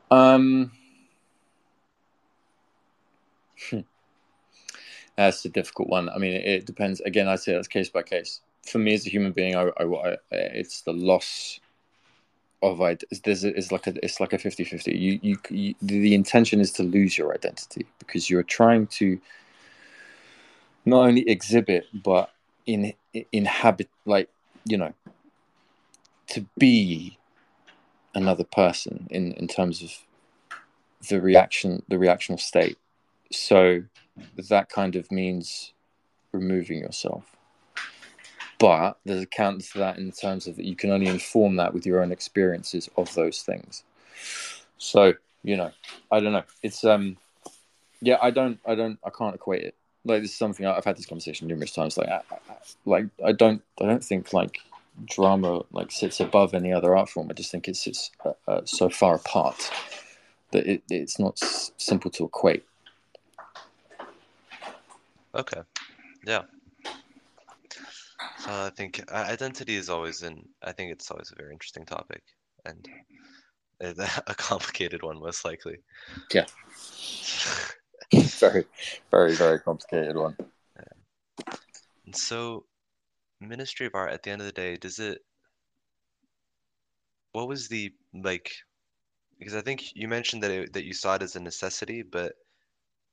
Um, hmm. that's a difficult one. I mean, it, depends. Again, I say that's case by case. For me as a human being, I, I, I it's the loss of there's it's like a it's like a 50-50 you, you, you the intention is to lose your identity because you're trying to not only exhibit but in inhabit like you know to be another person in in terms of the reaction the reactional state. So that kind of means removing yourself. But there's a counter to that in terms of that you can only inform that with your own experiences of those things. So you know i don't know. It's um yeah i don't i don't i can't equate it. Like this is something i've had this conversation numerous times. Like I, I, like i don't i don't think like drama like sits above any other art form. I just think it sits uh, uh, so far apart that it, it's not s- simple to equate. Okay, yeah. So I think uh, identity is always in. I think it's always a very interesting topic and a complicated one, most likely. Yeah. very, very, very complicated one. Yeah. And so Ministry of Art, at the end of the day, does it? What was the like? Because I think you mentioned that it, that you saw it as a necessity, but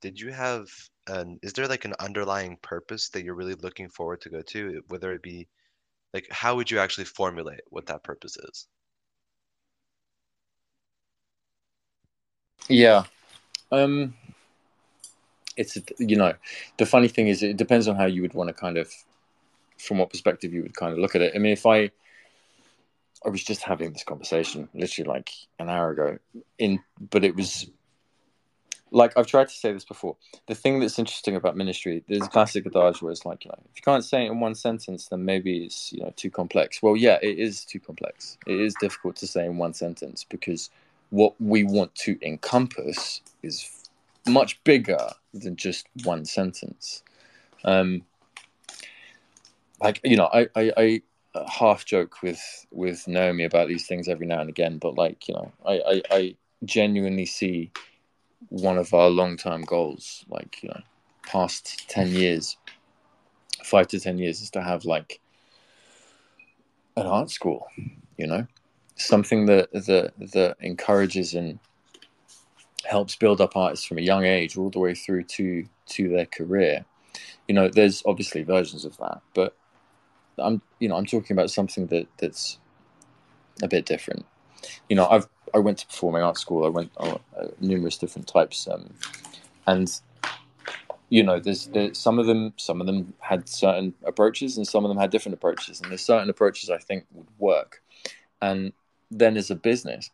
did you have an? Is there like an underlying purpose that you're really looking forward to go to? Whether it be, like, how would you actually formulate what that purpose is? Yeah. Um it's you know the funny thing is it depends on how you would want to kind of from what perspective you would kind of look at it. I mean, if I I was just having this conversation literally like an hour ago. In but it was like I've tried to say this before. The thing that's interesting about ministry, there's a classic adage where it's like, you know, if you can't say it in one sentence, then maybe it's you know too complex. Well, yeah, it is too complex. It is difficult to say in one sentence because what we want to encompass is much bigger than just one sentence. Um, like you know, I, I, I uh, half joke with with Naomi about these things every now and again, but like you know, I, I, I genuinely see one of our long term goals, like you know, past ten years, five to ten years, is to have like an art school. You know, something that that that encourages and helps build up artists from a young age all the way through to to their career. You know, there's obviously versions of that, but I'm you know I'm talking about something that that's a bit different. You know, I've I went to performing arts school. I went uh, numerous different types, um, and you know, there's, there's some of them. Some of them had certain approaches, and some of them had different approaches. And there's certain approaches I think would work. And then as a business,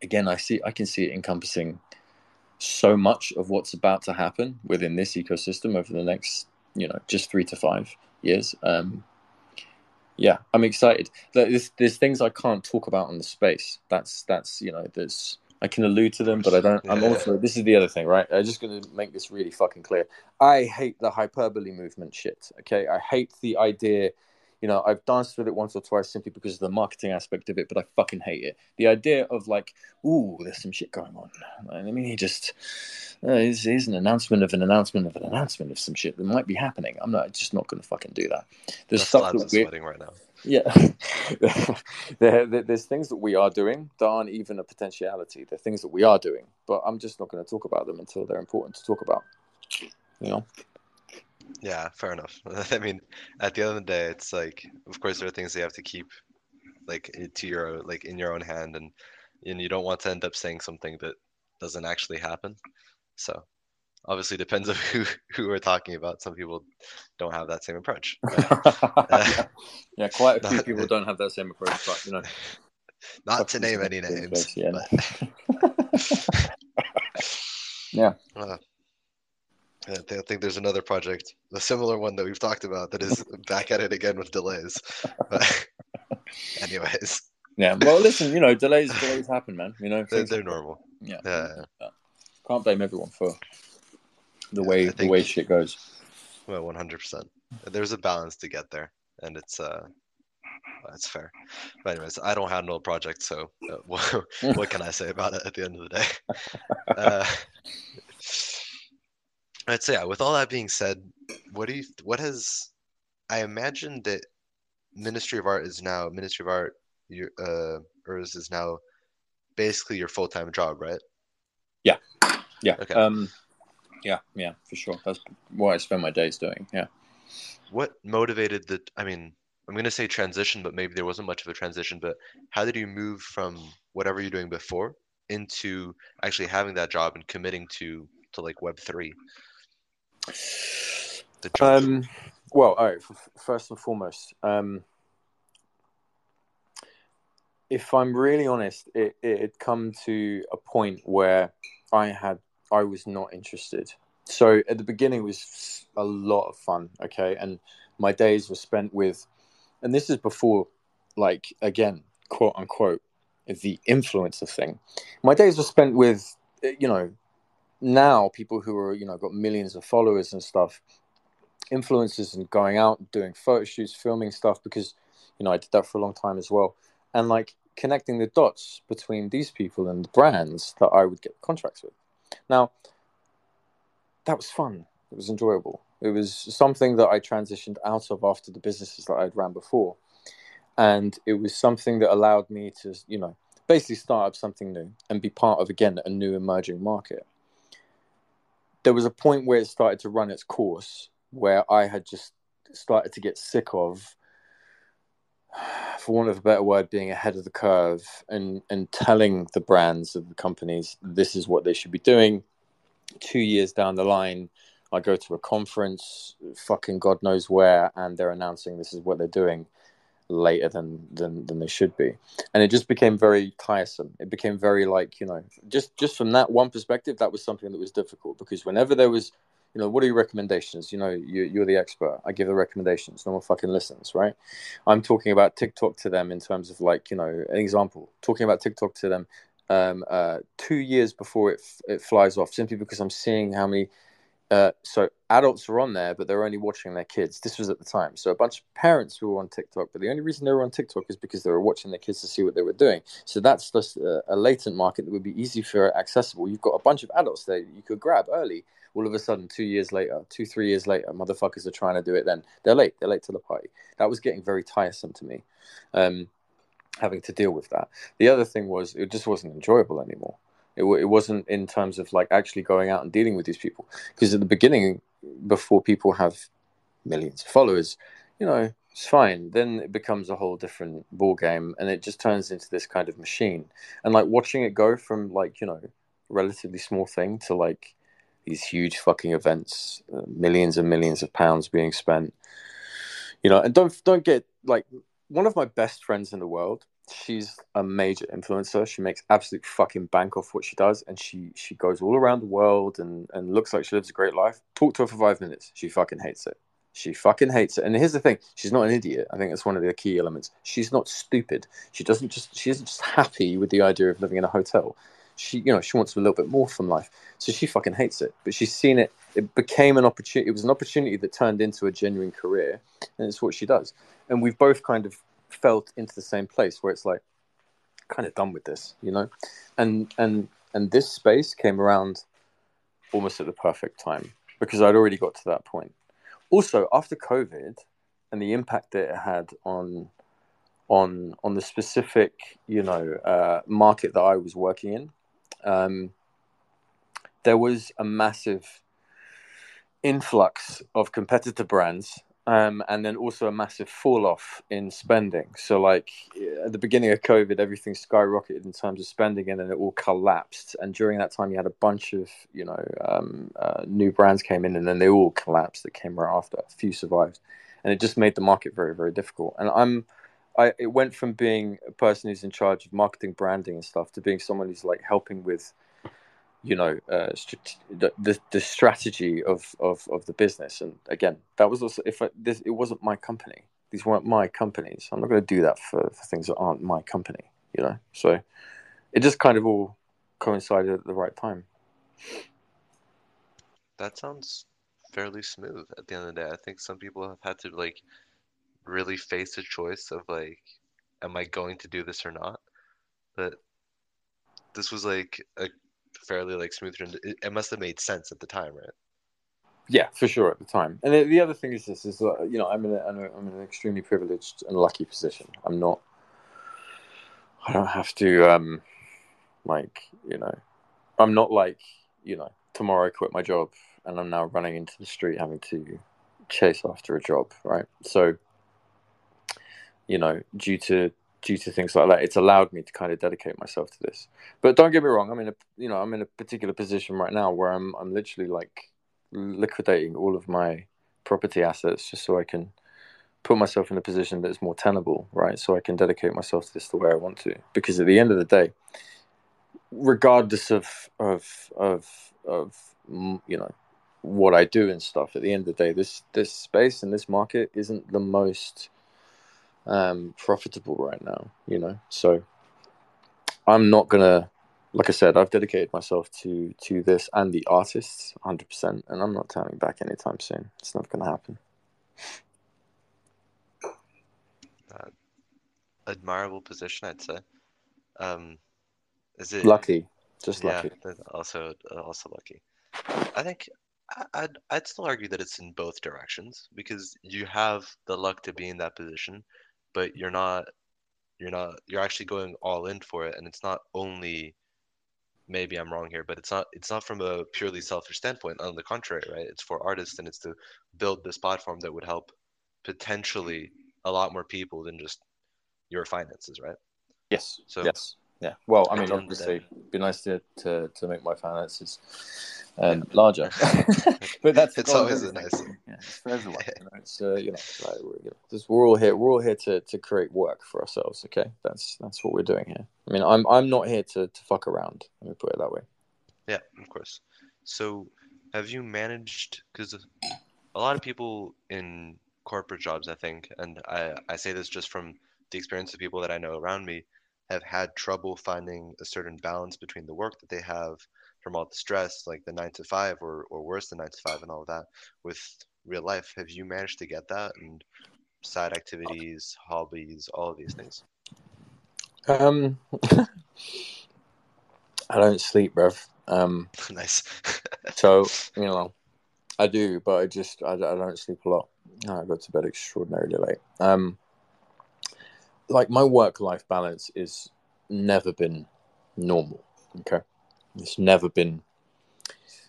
again, I see I can see it encompassing so much of what's about to happen within this ecosystem over the next, you know, just three to five years. Um, yeah, I'm excited. There's, there's things I can't talk about on the space. That's that's you know there's I can allude to them, but I don't. I'm also this is the other thing, right? I'm just going to make this really fucking clear. I hate the hyperbole movement shit. Okay, I hate the idea you know, I've danced with it once or twice simply because of the marketing aspect of it, but I fucking hate it. The idea of like, ooh, there's some shit going on. I mean, he just uh, here's, here's an announcement of an announcement of an announcement of some shit that might be happening. I'm not just not going to fucking do that. There's stuff that we're sweating right now. yeah, there, there, there's things that we are doing that aren't even a potentiality. They're things that we are doing, but I'm just not going to talk about them until they're important to talk about. You know. Yeah, fair enough. I mean, at the end of the day, it's like, of course, there are things you have to keep, like, to your like in your own hand, and and you don't want to end up saying something that doesn't actually happen. So, obviously, depends on who who we're talking about. Some people don't have that same approach. But, yeah, quite a few not- people don't have that same approach, but you know, not to name any names. guys, yeah. but- Yeah. Uh, I thi- I think there's another project, a similar one that we've talked about, that is back at it again with delays. But, anyways, yeah. Well, listen, you know, delays delays happen, man. You know, they're, they're normal. yeah. Yeah. yeah. Can't blame everyone for the Yeah, way I the way shit goes. Well, one hundred percent. There's a balance to get there, and it's uh, that's fair. But anyways, I don't handle a project, so uh, what, what can I say about it at the end of the day? Uh, I'd say, yeah, with all that being said, what do you, what has, I imagine that Ministry of Art is now Ministry of Art, your uh, Urs is now basically your full time job, right? Yeah. Okay. Um. Yeah. Yeah. For sure. That's what I spend my days doing. Yeah. What motivated the, I mean, I'm gonna say transition, but maybe there wasn't much of a transition. But how did you move from whatever you're doing before into actually having that job and committing to to like Web three? The jump. Um. Well, all right. First and foremost, um, if I'm really honest, it it had come to a point where I had I was not interested. So at the beginning, it was a lot of fun. Okay, and my days were spent with, and this is before, like again, quote unquote, the influencer thing. My days were spent with, you know, now people who are you know got millions of followers and stuff influencers and going out doing photo shoots filming stuff because you know i did that for a long time as well and like connecting the dots between these people and the brands that i would get contracts with. Now that was fun. It was enjoyable. It was something that i transitioned out of after the businesses that i'd ran before and it was something that allowed me to you know basically start up something new and be part of again a new emerging market there was a point where it started to run its course where I had just started to get sick of, for want of a better word, being ahead of the curve and, and telling the brands of the companies this is what they should be doing. Two years down the line, I go to a conference, fucking God knows where, and they're announcing this is what they're doing. Later than than than they should be. And it just became very tiresome. It became very like you know just just from that one perspective that was something that was difficult because whenever there was you know what are your recommendations? You know you, you're the expert. I give the recommendations. No one fucking listens right? I'm talking about tiktok to them in terms of like you know an example. Talking about tiktok to them um, uh, two years before it, it flies off simply because i'm seeing how many uh, so adults are on there, but they're only watching their kids. This was at the time. So a bunch of parents who were on TikTok, but the only reason they were on TikTok is because they were watching their kids to see what they were doing. So that's just a, a latent market that would be easy for accessible. You've got a bunch of adults that you could grab early. All of a sudden, two years later, two three years later, motherfuckers are trying to do it. Then they're late. They're late to the party. That was getting very tiresome to me. Um, having to deal with that. The other thing was it just wasn't enjoyable anymore. It, it wasn't in terms of like actually going out and dealing with these people. Because at the beginning, before people have millions of followers, you know, it's fine. Then it becomes a whole different ball game, and it just turns into this kind of machine. And like watching it go from like you know, relatively small thing to like these huge fucking events, uh, millions and millions of pounds being spent. You know, and don't don't get like one of my best friends in the world she's a major influencer. She makes absolute fucking bank off what she does, and she she goes all around the world and and looks like she lives a great life. Talk to her for five minutes, she fucking hates it. She fucking hates it. And here's the thing: she's not an idiot. I think that's one of the key elements. She's not stupid. She doesn't just she isn't just happy with the idea of living in a hotel. She you know she wants a little bit more from life. So she fucking hates it. But she's seen it. It became an opportunity. It was an opportunity that turned into a genuine career, and it's what she does. And we've both kind of felt into the same place where it's like kind of done with this, you know, and and and this space came around almost at the perfect time because I'd already got to that point. Also, after COVID and the impact that it had on on on the specific you know uh, market that I was working in, um, there was a massive influx of competitor brands um, and then also a massive fall off in spending. So, like at the beginning of COVID, everything skyrocketed in terms of spending, and then it all collapsed. And during that time, you had a bunch of you know um, uh, new brands came in, and then they all collapsed. That came right after. A few survived, and it just made the market very, very difficult. And I'm, I it went from being a person who's in charge of marketing, branding, and stuff to being someone who's like helping with you know uh, the, the, the strategy of, of of the business. And again that was also if I, this it wasn't my company. These weren't my companies. I'm not going to do that for, for things that aren't my company you know? So it just kind of all coincided at the right time. That sounds fairly smooth at the end of the day. I think some people have had to like really face a choice of like am i going to do this or not? But this was like a fairly like smooth It, it must have made sense at the time, right? Yeah, for sure at the time. And the, the other thing is this: is that, you know I'm in a, I'm in an extremely privileged and lucky position. I'm not. I don't have to um, like you know, I'm not like you know tomorrow I quit my job and I'm now running into the street having to chase after a job, right? So, you know, due to due to things like that, it's allowed me to kind of dedicate myself to this. But don't get me wrong, I'm in a you know I'm in a particular position right now where I'm I'm literally like liquidating all of my property assets just so I can put myself in a position that is more tenable, right? So I can dedicate myself to this the way I want to. Because at the end of the day, regardless of of of of you know what I do and stuff, at the end of the day, this this space and this market isn't the most um, profitable right now, you know. So I'm not gonna, like I said, I've dedicated myself to to this and the artists 100, percent and I'm not turning back anytime soon. It's not gonna happen. Uh, admirable position, I'd say. Um, is it lucky? Just yeah, lucky. Also, also lucky. I think I'd I'd still argue that it's in both directions because you have the luck to be in that position, but you're not you're not you're actually going all in for it. And it's not only maybe i'm wrong here but it's not it's not from a purely selfish standpoint. On the contrary right? It's for artists and it's to build this platform that would help potentially a lot more people than just your finances right? Yes. So yes. Yeah. Well i mean obviously be nice to to, to make my finances um, larger. but that's it's always a nice. thing. Yeah, it's for everyone. You know, it's uh, you know, like, we're, you know just, we're all here. We're all here to, to create work for ourselves. Okay, that's that's what we're doing here. I mean, I'm I'm not here to, to fuck around. Let me put it that way. Yeah, of course. So, have you managed? Because a lot of people in corporate jobs, I think, and I I say this just from the experience of people that I know around me, have had trouble finding a certain balance between the work that they have from all the stress, like the nine to five or, or worse than nine to five and all of that with real life. Have you managed to get that and side activities, hobbies, all of these things? Um, I don't sleep, bruv. Um, nice. so you know, I do, but I just I, I don't sleep a lot. I go to bed extraordinarily late. Um, like my work life balance is never been normal. Okay, it's never been.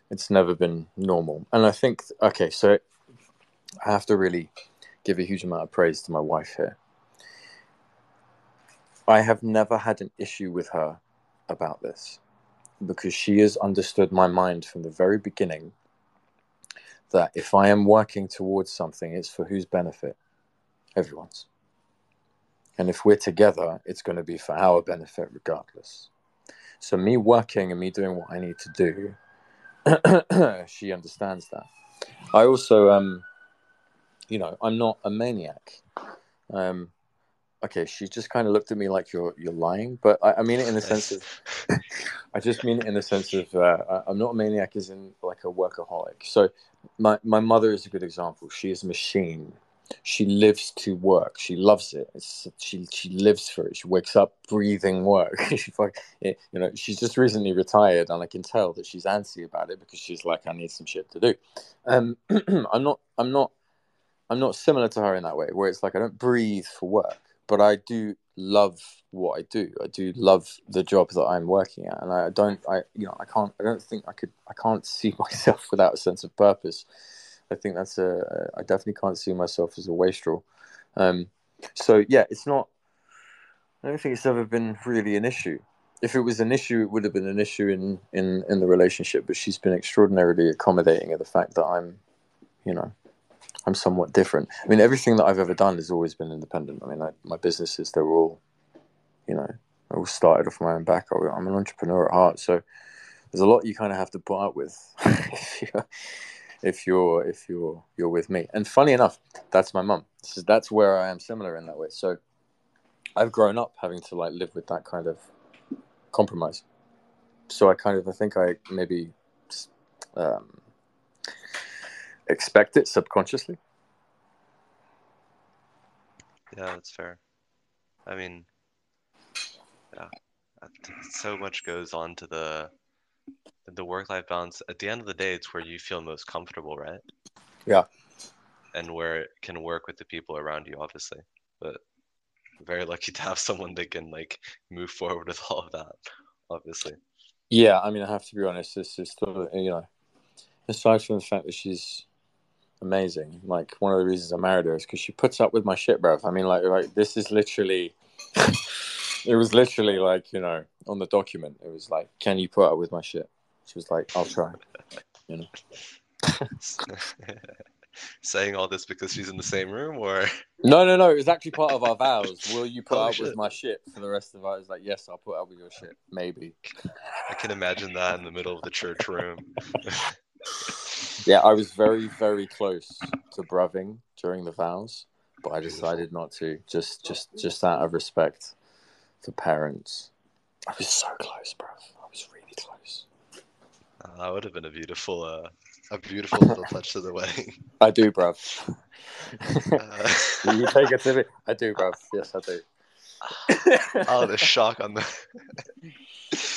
It's never been normal, and I think okay, so I have to really give a huge amount of praise to my wife here. I have never had an issue with her about this because she has understood my mind from the very beginning that if I am working towards something, it's for whose benefit? Everyone's. And if we're together, it's going to be for our benefit regardless. So, me working and me doing what I need to do, she understands that. I also, um, you know, I'm not a maniac. Um, okay, she just kind of looked at me like you're you're lying, but I, I mean it in the sense of, I just mean it in the sense of uh, I'm not a maniac, as in like a workaholic. So my my mother is a good example. She is a machine. She lives to work. She loves it. It's, she she lives for it. She wakes up breathing work. she fuck, you know she's just recently retired, and I can tell that she's antsy about it because she's like, I need some shit to do. Um, I'm not I'm not I'm not similar to her in that way, where it's like I don't breathe for work but I do love what I do. I do love the job that I'm working at, and I don't, I you know, I can't, I don't think I could, I can't see myself without a sense of purpose. I think that's a, I definitely can't see myself as a wastrel. Um, so yeah, it's not. I don't think it's ever been really an issue. If it was an issue, it would have been an issue in in in the relationship. But she's been extraordinarily accommodating of the fact that I'm, you know, I'm somewhat different. I mean, everything that I've ever done has always been independent. I mean, I, my businesses, they're all, you know, I all started off my own back. I'm an entrepreneur at heart. So there's a lot you kind of have to put up with if, you're, if you're, you're, with me. And funny enough, that's my mum. That's where I am similar in that way. So I've grown up having to like live with that kind of compromise. So I kind of, I think I maybe, um, expect it subconsciously. Yeah, that's fair. I mean, yeah, so much goes on to the the work life balance. At the end of the day, it's where you feel most comfortable, right? Yeah. And where it can work with the people around you, obviously. But very lucky to have someone that can like move forward with all of that, obviously. Yeah, I mean, I have to be honest. This is still, you know, aside from the fact that she's amazing. Like one of the reasons I married her is because she puts up with my shit, bro. I mean, like, like this is literally. It was literally like you know on the document. It was like, "Can you put up with my shit?" She was like, "I'll try." You know. Saying all this because she's in the same room, or no, no, no. It was actually part of our vows. Will you put oh, up shit. with my shit for the rest of us? Like, yes, I'll put up with your shit. Maybe. I can imagine that in the middle of the church room yeah, I was very, very close to braving during the vows, but I decided not to. Just, just, just out of respect for parents. I was so close, bruv. I was really close. Uh, that would have been a beautiful, uh, a beautiful little touch to the wedding. I do, bruv. uh, you take it to me. I do, bruv. Yes, I do. oh, the shock on the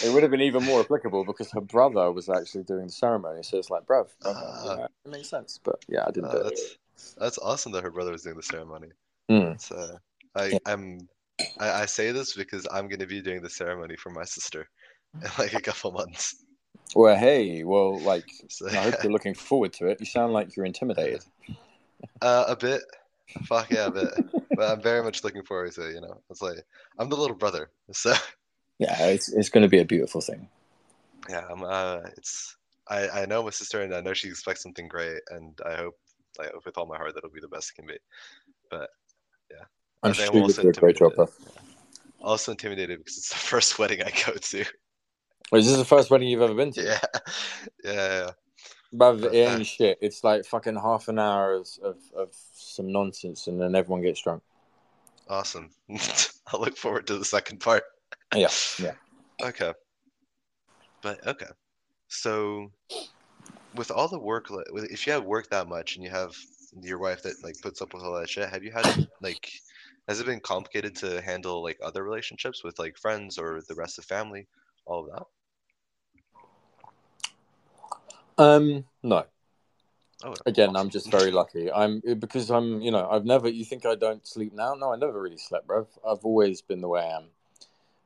it would have been even more applicable because her brother was actually doing the ceremony. So it's like, bruv, uh, it makes sense. But yeah, I didn't uh, do that's, it. That's awesome that her brother was doing the ceremony. Mm. Uh, I, yeah. I'm, I, I, say this because I'm going to be doing the ceremony for my sister in like a couple months. Well, hey, well, like, so, I hope you're looking forward to it. You sound like you're intimidated. Uh, a bit. Fuck yeah, a bit. but I'm very much looking forward to it. You know, it's like I'm the little brother, so yeah, it's it's going to be a beautiful thing. Yeah, I'm. Uh, it's. I I know my sister, and I know she expects something great, and I hope, I hope with all my heart that it'll be the best it can be. But yeah, I'm sure you do a great job, bro. Also intimidated because it's the first wedding I go to. Is this the first wedding you've ever been to? Yeah, yeah, yeah. But, it uh, ain't shit. It's like fucking half an hour of, of, of some nonsense and then everyone gets drunk. Awesome. I look forward to the second part. Yeah, yeah. Okay. But okay. So with all the work with- if you have work that much and you have your wife that like puts up with all that shit, have you had like has it been complicated to handle like other relationships with like friends or the rest of family? All of that? Um, no. Oh, Again, I'm just very lucky. I'm because I'm, you know, I've never. You think I don't sleep now? No, I never really slept, bro. I've always been the way I am.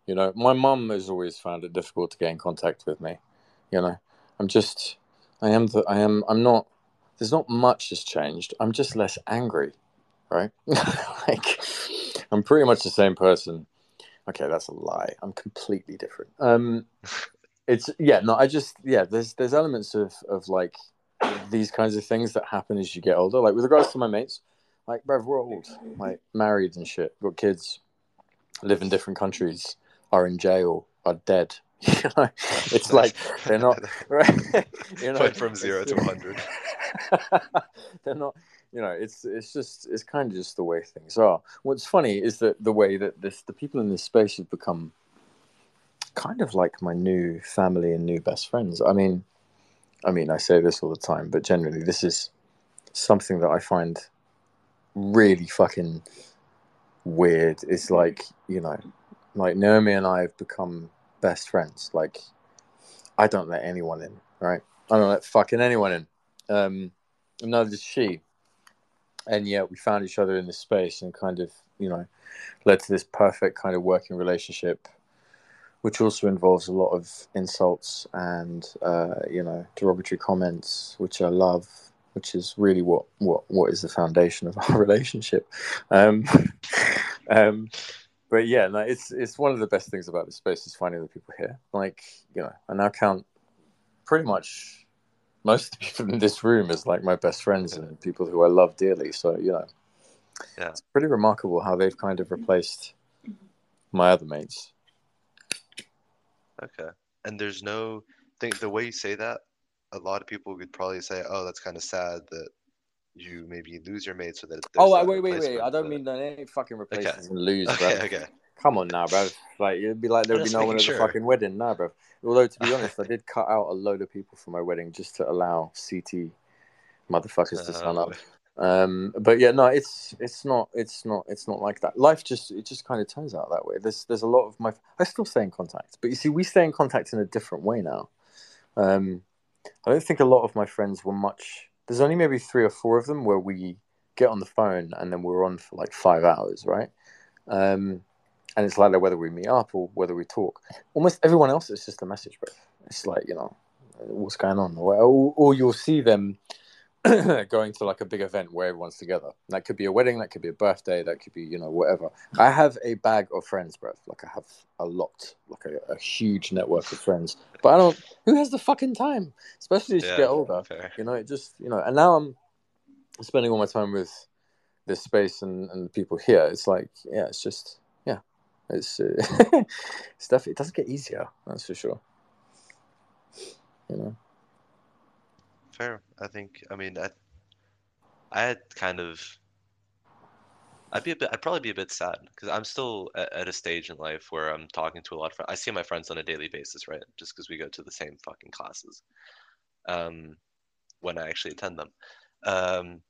You know, my mum has always found it difficult to get in contact with me. You know, I'm just, I am the, I am, I'm not. There's not much has changed. I'm just less angry, right? like, I'm pretty much the same person. Okay, that's a lie. I'm completely different. Um, it's yeah, no, I just yeah. There's there's elements of of like these kinds of things that happen as you get older. Like with regards to my mates, like bruv, we're old, like married and shit, got kids, live in different countries, are in jail, are dead. You know, it's like they're not right. you know, Went from zero to 100. they're not. You know, it's it's just it's kind of just the way things are. What's funny is that the way that this the people in this space have become kind of like my new family and new best friends. I mean, I mean, I say this all the time, but generally, this is something that I find really fucking weird. It's like, you know, like Naomi and I have become best friends. Like, I don't let anyone in, right? I don't let fucking anyone in. Um, neither does she. And yet, we found each other in this space and kind of, you know, led to this perfect kind of working relationship which also involves a lot of insults and uh, you know derogatory comments, which I love, which is really what what what is the foundation of our relationship. Um, um, but yeah, no, it's it's one of the best things about this space is finding the people here. Like you know, I now count pretty much most of the people in this room is like my best friends and people who I love dearly. So you know, Yeah. it's pretty remarkable how they've kind of replaced my other mates. Okay. And there's no think the way you say that, a lot of people could probably say, "Oh, that's kind of sad that you maybe lose your mates or that." Oh, wait, wait, wait! I don't but- mean that any fucking replacements and lose, Okay, bro. okay. Come on now, bro. Like it'd be like there'd be no one at making the fucking wedding, nah, bro. Although to be honest, I did cut out a load of people from my wedding just to allow CT motherfuckers to sign up. Oh, Um, but yeah, no, it's it's not it's not it's not like that. Life just it just kind of turns out that way. There's there's a lot of my I still stay in contact, but you see, we stay in contact in a different way now. Um, I don't think a lot of my friends were much. There's only maybe three or four of them where we get on the phone and then we're on for like five hours, right? Um, and it's like that whether we meet up or whether we talk. Almost everyone else is just a message, bro. It's like you know what's going on, or, or, you'll see them going to like a big event where everyone's together. That could be a wedding, that could be a birthday, that could be you know whatever. I have a bag of friends, bro. Like I have a lot, like a, a huge network of friends. But I don't. Who has the fucking time? Especially as you get older. fair. You know, it just you know. And now I'm spending all my time with this space and, and the people here. It's like yeah, it's just yeah, it's uh, definitely it doesn't get easier. That's for sure. You know. Fair. I think. I mean, I, I had kind of. I'd be a bit. I'd probably be a bit sad because I'm still at, at a stage in life where I'm talking to a lot of. I see my friends on a daily basis, right? Just because we go to the same fucking classes. Um, when I actually attend them. Um,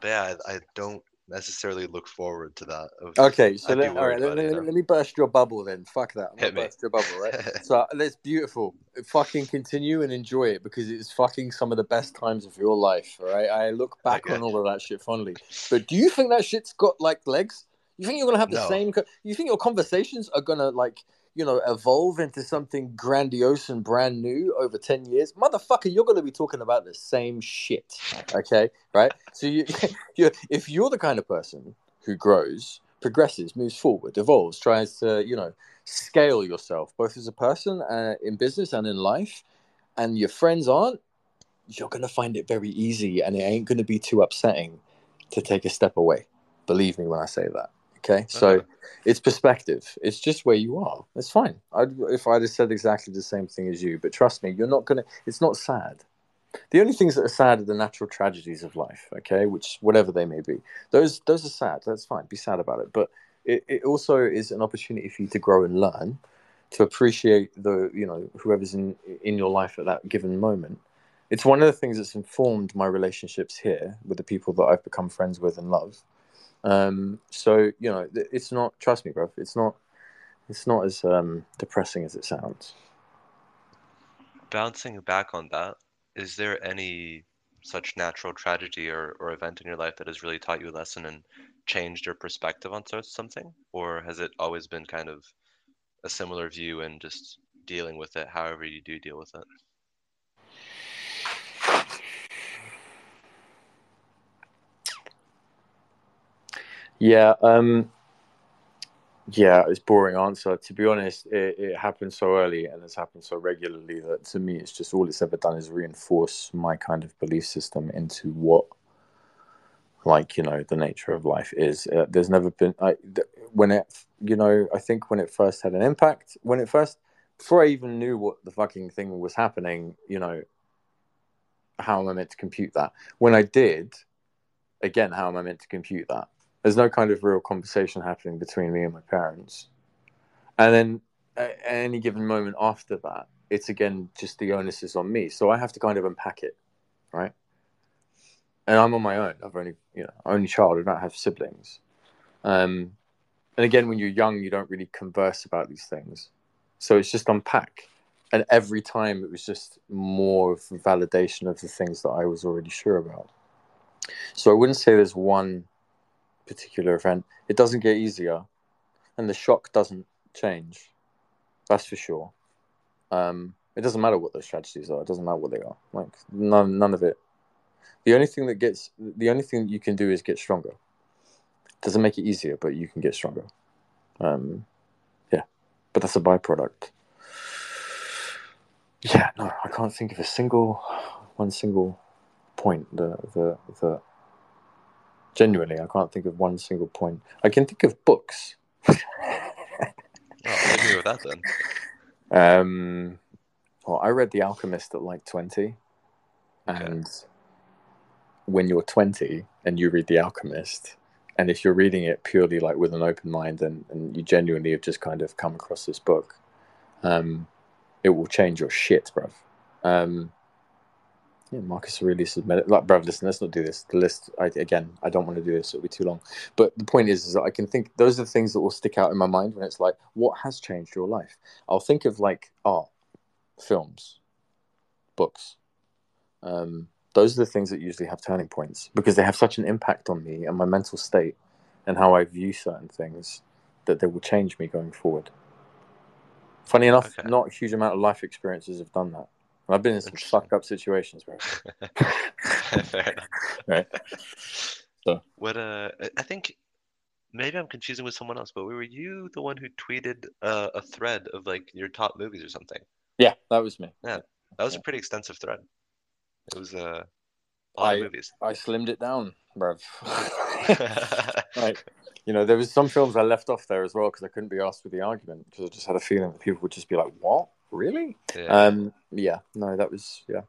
but yeah, I, I don't necessarily look forward to that. Okay, so let, all right, let, let- let me burst your bubble then. Fuck that. Me. burst your bubble, right? so that's beautiful. Fucking continue and enjoy it because it's fucking some of the best times of your life. Right, I look back Okay. on all of that shit fondly. But do you think that shit's got like legs? You think you're gonna have the No. same? Co- you think your conversations are gonna like you know evolve into something grandiose and brand new over ten years? Motherfucker, you're gonna be talking about the same shit. Okay, right? So you, you if you're the kind of person who grows, progresses, moves forward, evolves, tries to, you know, scale yourself both as a person uh, in business and in life, and your friends aren't, you're going to find it very easy and it ain't going to be too upsetting to take a step away. Believe me when I say that. Okay. Uh-huh. So Okay. it's perspective. It's just where you are. It's fine. I'd, if I'd have said exactly the same thing as you, but trust me, you're not going to, it's not sad. The only things that are sad are the natural tragedies of life, okay, which whatever they may be. Those those are sad. That's fine. Be sad about it. But it, it also is an opportunity for you to grow and learn, to appreciate the you know whoever's in in your life at that given moment. It's one of the things that's informed my relationships here with the people that I've become friends with and love. Um, so you know, it's not. Trust me, bro. It's not. It's not as um, depressing as it sounds. Bouncing back on that, is there any such natural tragedy or, or event in your life that has really taught you a lesson and changed your perspective on so- something? Or has it always been kind of a similar view and just dealing with it however you do deal with it? Yeah, um, yeah, it's boring answer. To be honest, it, it happened so early and it's happened so regularly that to me, it's just all it's ever done is reinforce my kind of belief system into what, like you know, the nature of life is. Uh, there's never been I th- when it, you know, I think when it first had an impact, when it first, before I even knew what the fucking thing was happening, you know, how am I meant to compute that? When I did, again, how am I meant to compute that? There's no kind of real conversation happening between me and my parents. And then at any given moment after that it's again just the onus is on me. So i have to kind of unpack it right? And i'm on my own. I've only you know only child. I don't have siblings. Um and again when you're young you don't really converse about these things. So it's just unpack. And every time it was just more of validation of the things that i was already sure about. So i wouldn't say there's one particular event, it doesn't get easier, and the shock doesn't change. That's for sure. Um, it doesn't matter what those strategies are. It doesn't matter what they are. Like none, none of it. The only thing that gets, the only thing you can do is get stronger. It doesn't make it easier, but you can get stronger. Um, yeah, but that's a byproduct. Yeah, no, I can't think of a single, one single point. The the the genuinely i can't think of one single point. I can think of books. Oh, me with that then. um well i read the alchemist at like 20 and when you're 20 and you read the alchemist and if you're reading it purely like with an open mind and, and you genuinely have just kind of come across this book um it will change your shit bruv. Um yeah, Marcus Aurelius admitted, like, bruv, listen, let's not do this. The list, I, again, I don't want to do this; it'll be too long. But the point is, is that I can think those are the things that will stick out in my mind when it's like, what has changed your life? I'll think of like art, films, books. Um, those are the things that usually have turning points because they have such an impact on me and my mental state and how I view certain things that they will change me going forward. Funny enough, Okay. not a huge amount of life experiences have done that. I've been in some fucked up situations, bro. Fair enough. Right. So. What uh, I- think maybe I'm confusing with someone else, but were you the one who tweeted uh, a thread of like your top movies or something? Yeah, that was me. Yeah, that was a pretty extensive thread. It was uh, a lot I- of movies. I slimmed it down, bruv. like, you know, there was some films I left off there as well because I couldn't be asked with the argument because I just had a feeling that people would just be like, "What? Really?" Yeah. Um, yeah, no, that was yeah.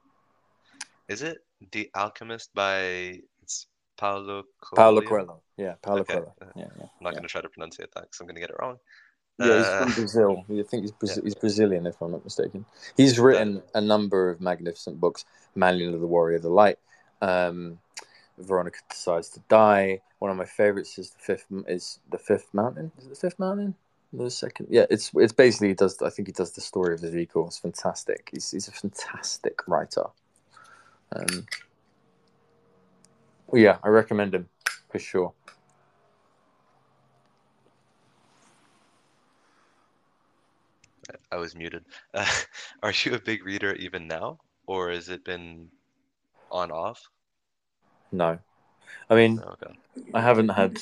Is it The Alchemist by it's Paulo Coelho? Paolo Coelho. Yeah, Paolo Okay. Coelho. Yeah, yeah. I'm not yeah. going to try to pronounce it that because I'm going to get it wrong. Yeah, he's Uh, from Brazil. I think he's, Brazil, he's Brazilian, if I'm not mistaken. He's written a number of magnificent books: Manual of the Warrior of the Light, um, Veronica Decides to Die. One of my favorites is the fifth. Is the Fifth Mountain? Is it the Fifth Mountain? The second, yeah. It's it's basically he does. I think he does the story of Ezekiel. It's fantastic. He's he's a fantastic writer. Um, well, yeah, I recommend him for sure. I was muted. Uh, are you a big reader even now, or has it been on off? No, I mean. Oh, okay. I haven't had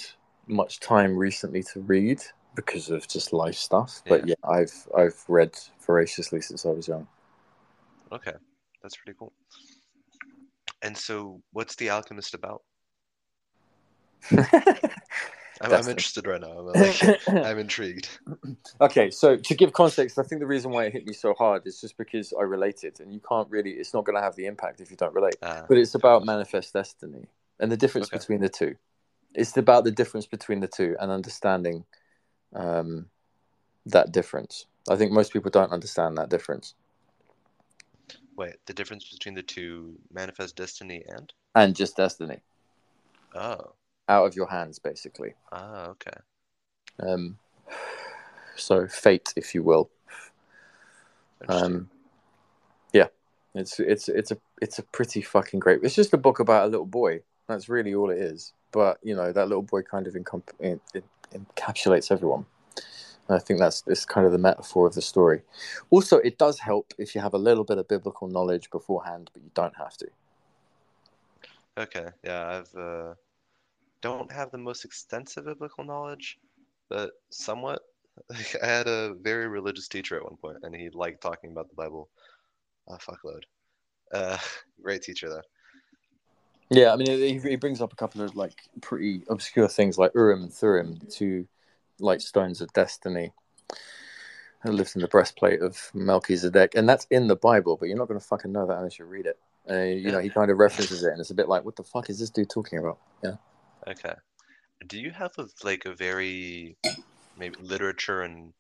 much time recently to read. Because of just life stuff. But yeah, I've I've read voraciously since I was young. Okay, that's pretty cool. And so, what's The Alchemist about? I'm, I'm interested right now. I'm, like, I'm intrigued. Okay, so to give context, I think the reason why it hit me so hard is just because I related, and you can't really. It's not going to have the impact if you don't relate. Ah, But it's about manifest destiny and the difference Okay. between the two. It's about the difference between the two and understanding um, that difference. I think most people don't understand that difference. wait, the difference between the two manifest destiny and? And just destiny Oh, out of your hands, basically. ah, okay. Um, so fate, if you will. Um, yeah, it's it's it's a it's a pretty fucking great. It's just a book about a little boy. That's really all it is. But you know that little boy kind of encom- encapsulates everyone. And I think that's it's kind of the metaphor of the story. Also, it does help if you have a little bit of biblical knowledge beforehand, but you don't have to. Okay, yeah, I've uh, don't have the most extensive biblical knowledge, but somewhat. I had a very religious teacher at one point, and he liked talking about the Bible a fuckload. Uh, great teacher though. Yeah, I mean, he, he brings up a couple of like pretty obscure things like Urim and Thummim, two like stones of destiny. That lives in the breastplate of Melchizedek, and that's in the Bible, but you're not going to fucking know that unless you read it. Uh, you know, he kind of references it, and it's a bit like, what the fuck is this dude talking about? Yeah. Okay. Do you have a like a very maybe literature and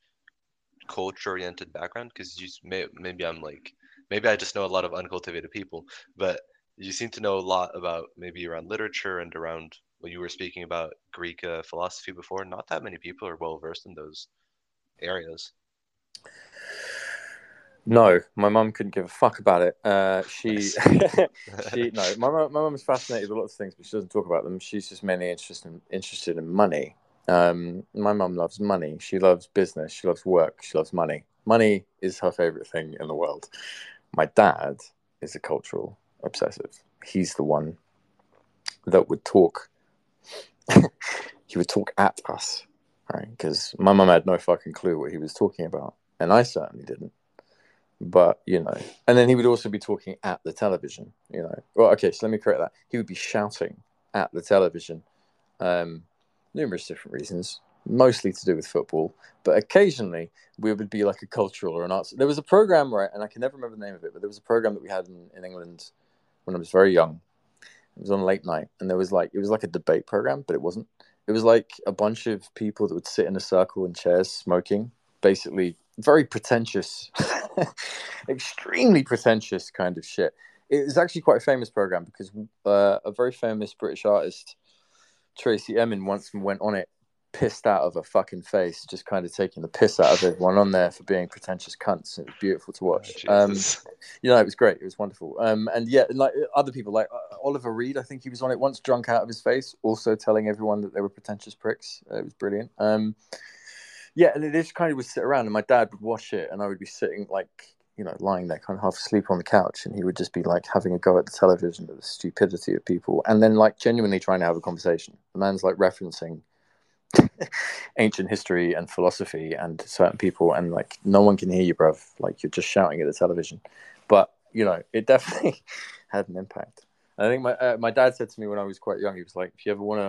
culture oriented background? Because you may, maybe I'm like maybe I just know a lot of uncultivated people, but you seem to know a lot about maybe around literature and around what you were speaking about Greek uh, philosophy before. Not that many people are well versed in those areas. No, my mum couldn't give a fuck about it. Uh, she, she, no, my mum, my mum's fascinated with lots of things, but she doesn't talk about them. She's just mainly interested in, interested in money. Um, my mum loves money. She loves business. She loves work. She loves money. Money is her favorite thing in the world. My dad is a cultural obsessive. He's the one that would talk. he would talk at us, right? Because my mum had no fucking clue what he was talking about, and I certainly didn't but you know and then he would also be talking at the television you know well okay so let me correct that he would be shouting at the television um numerous different reasons mostly to do with football but occasionally we would be like a cultural or an arts there was a program right and i can never remember the name of it but there was a program that we had in, in england when i was very young. It was on late night and there was like it was like a debate program but it wasn't. It was like a bunch of people that would sit in a circle in chairs smoking basically very pretentious extremely pretentious kind of shit. It was actually quite a famous program because uh, a very famous british artist tracey emin once went on it pissed out of her fucking face just kind of taking the piss out of everyone on there for being pretentious cunts it was beautiful to watch um, you know, it was great. It was wonderful. Um, and yeah, like other people, like uh, Oliver Reed, I think he was on it once, drunk out of his face, also telling everyone that they were pretentious pricks. Uh, it was brilliant. Um, yeah, and they just kind of would sit around, and my dad would watch it, and I would be sitting like, you know, lying there, kind of half asleep on the couch, and he would just be like having a go at the television at the stupidity of people, and then like genuinely trying to have a conversation. The man's like referencing ancient history and philosophy and certain people and like no one can hear you bruv. Like you're just shouting at the television. But you know it definitely had an impact. I think my uh, my dad said to me when i was quite young he was like if you ever want to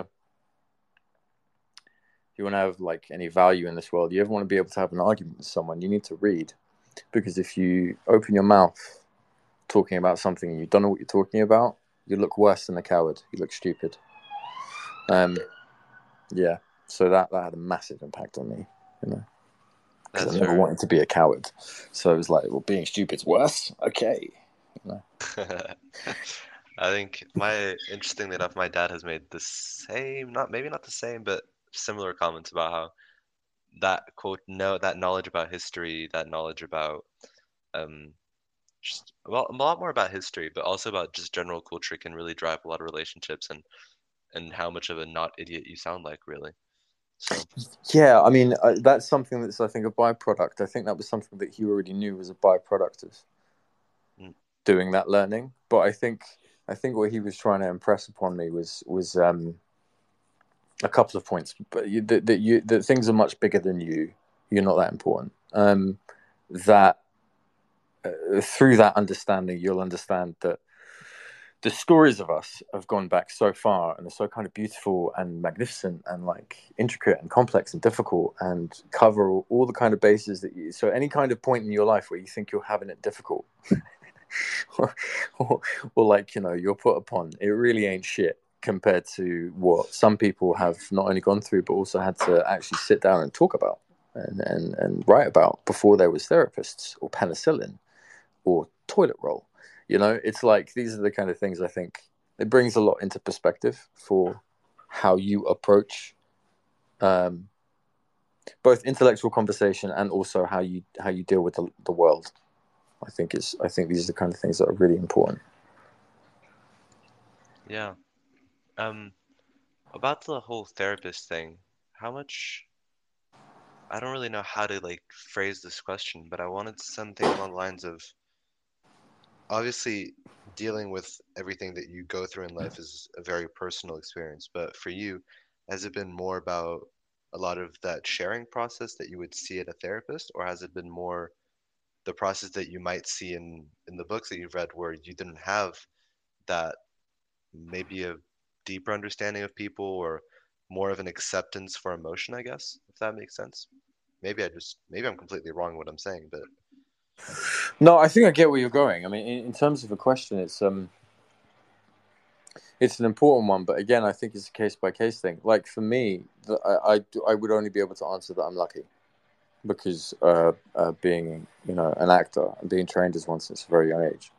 if you want to have like any value in this world you ever want to be able to have an argument with someone you need to read. Because if you open your mouth talking about something and you don't know what you're talking about you look worse than a coward. You look stupid. Um yeah so that that had a massive impact on me you know because I never wanted to be a coward. So it was like, well, being stupid's worse. Okay. I think my interestingly enough, my dad has made the same, not maybe not the same, but similar comments about how that quote, no, that knowledge about history, that knowledge about um, just well, a lot more about history, but also about just general culture can really drive a lot of relationships and and how much of a not idiot you sound like, really. So Yeah, I mean, uh, that's something that's, I think, a byproduct. I think that was something that he already knew was a byproduct of Mm. doing that learning. But I think, I think what he was trying to impress upon me was, was, um, a couple of points, but you, that, that you that things are much bigger than you. You're not that important. Um, that uh, through that understanding, you'll understand that the stories of us have gone back so far and are so kind of beautiful and magnificent and like intricate and complex and difficult and cover all, all the kind of bases that you so any kind of point in your life where you think you're having it difficult or, or, or like you know you're put upon it really ain't shit compared to what some people have not only gone through but also had to actually sit down and talk about and, and, and write about before there was therapists or penicillin or toilet roll you know it's like these are the kind of things i think it brings a lot into perspective for how you approach um, both intellectual conversation and also how you how you deal with the, the world i think is i think these are the kind of things that are really important Yeah. Um, about the whole therapist thing, how much I don't really know how to like phrase this question, but I wanted something along the lines of obviously dealing with everything that you go through in life is a very personal experience, but for you, has it been more about a lot of that sharing process that you would see at a therapist, or has it been more the process that you might see in in the books that you've read where you didn't have that maybe a deeper understanding of people or more of an acceptance for emotion, I guess, if that makes sense. Maybe I just maybe I'm completely wrong what I'm saying, but no i think i get where you're going. I mean in, in terms of a question it's um it's an important one but again i think it's a case by case thing. Like for me the, I, I do- I would only be able to answer that i'm lucky because uh, uh being you know an actor and being trained as one since a very young age.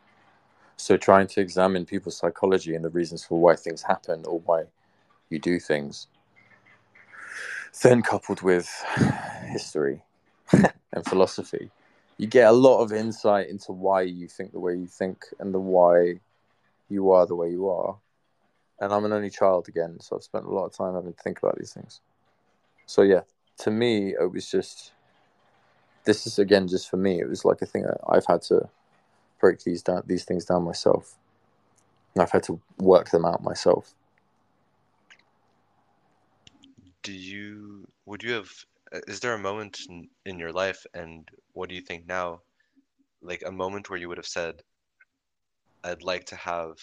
So trying to examine people's psychology and the reasons for why things happen or why you do things then coupled with history and philosophy you get a lot of insight into why you think the way you think and the why you are the way you are. And i'm an only child again so i've spent a lot of time having to think about these things. So yeah to me it was just this is again just for me it was like a thing i've had to break these down these things down myself. And i've had to work them out myself. Do you would you have is there a moment in, in your life and what do you think now like a moment where you would have said I'd like to have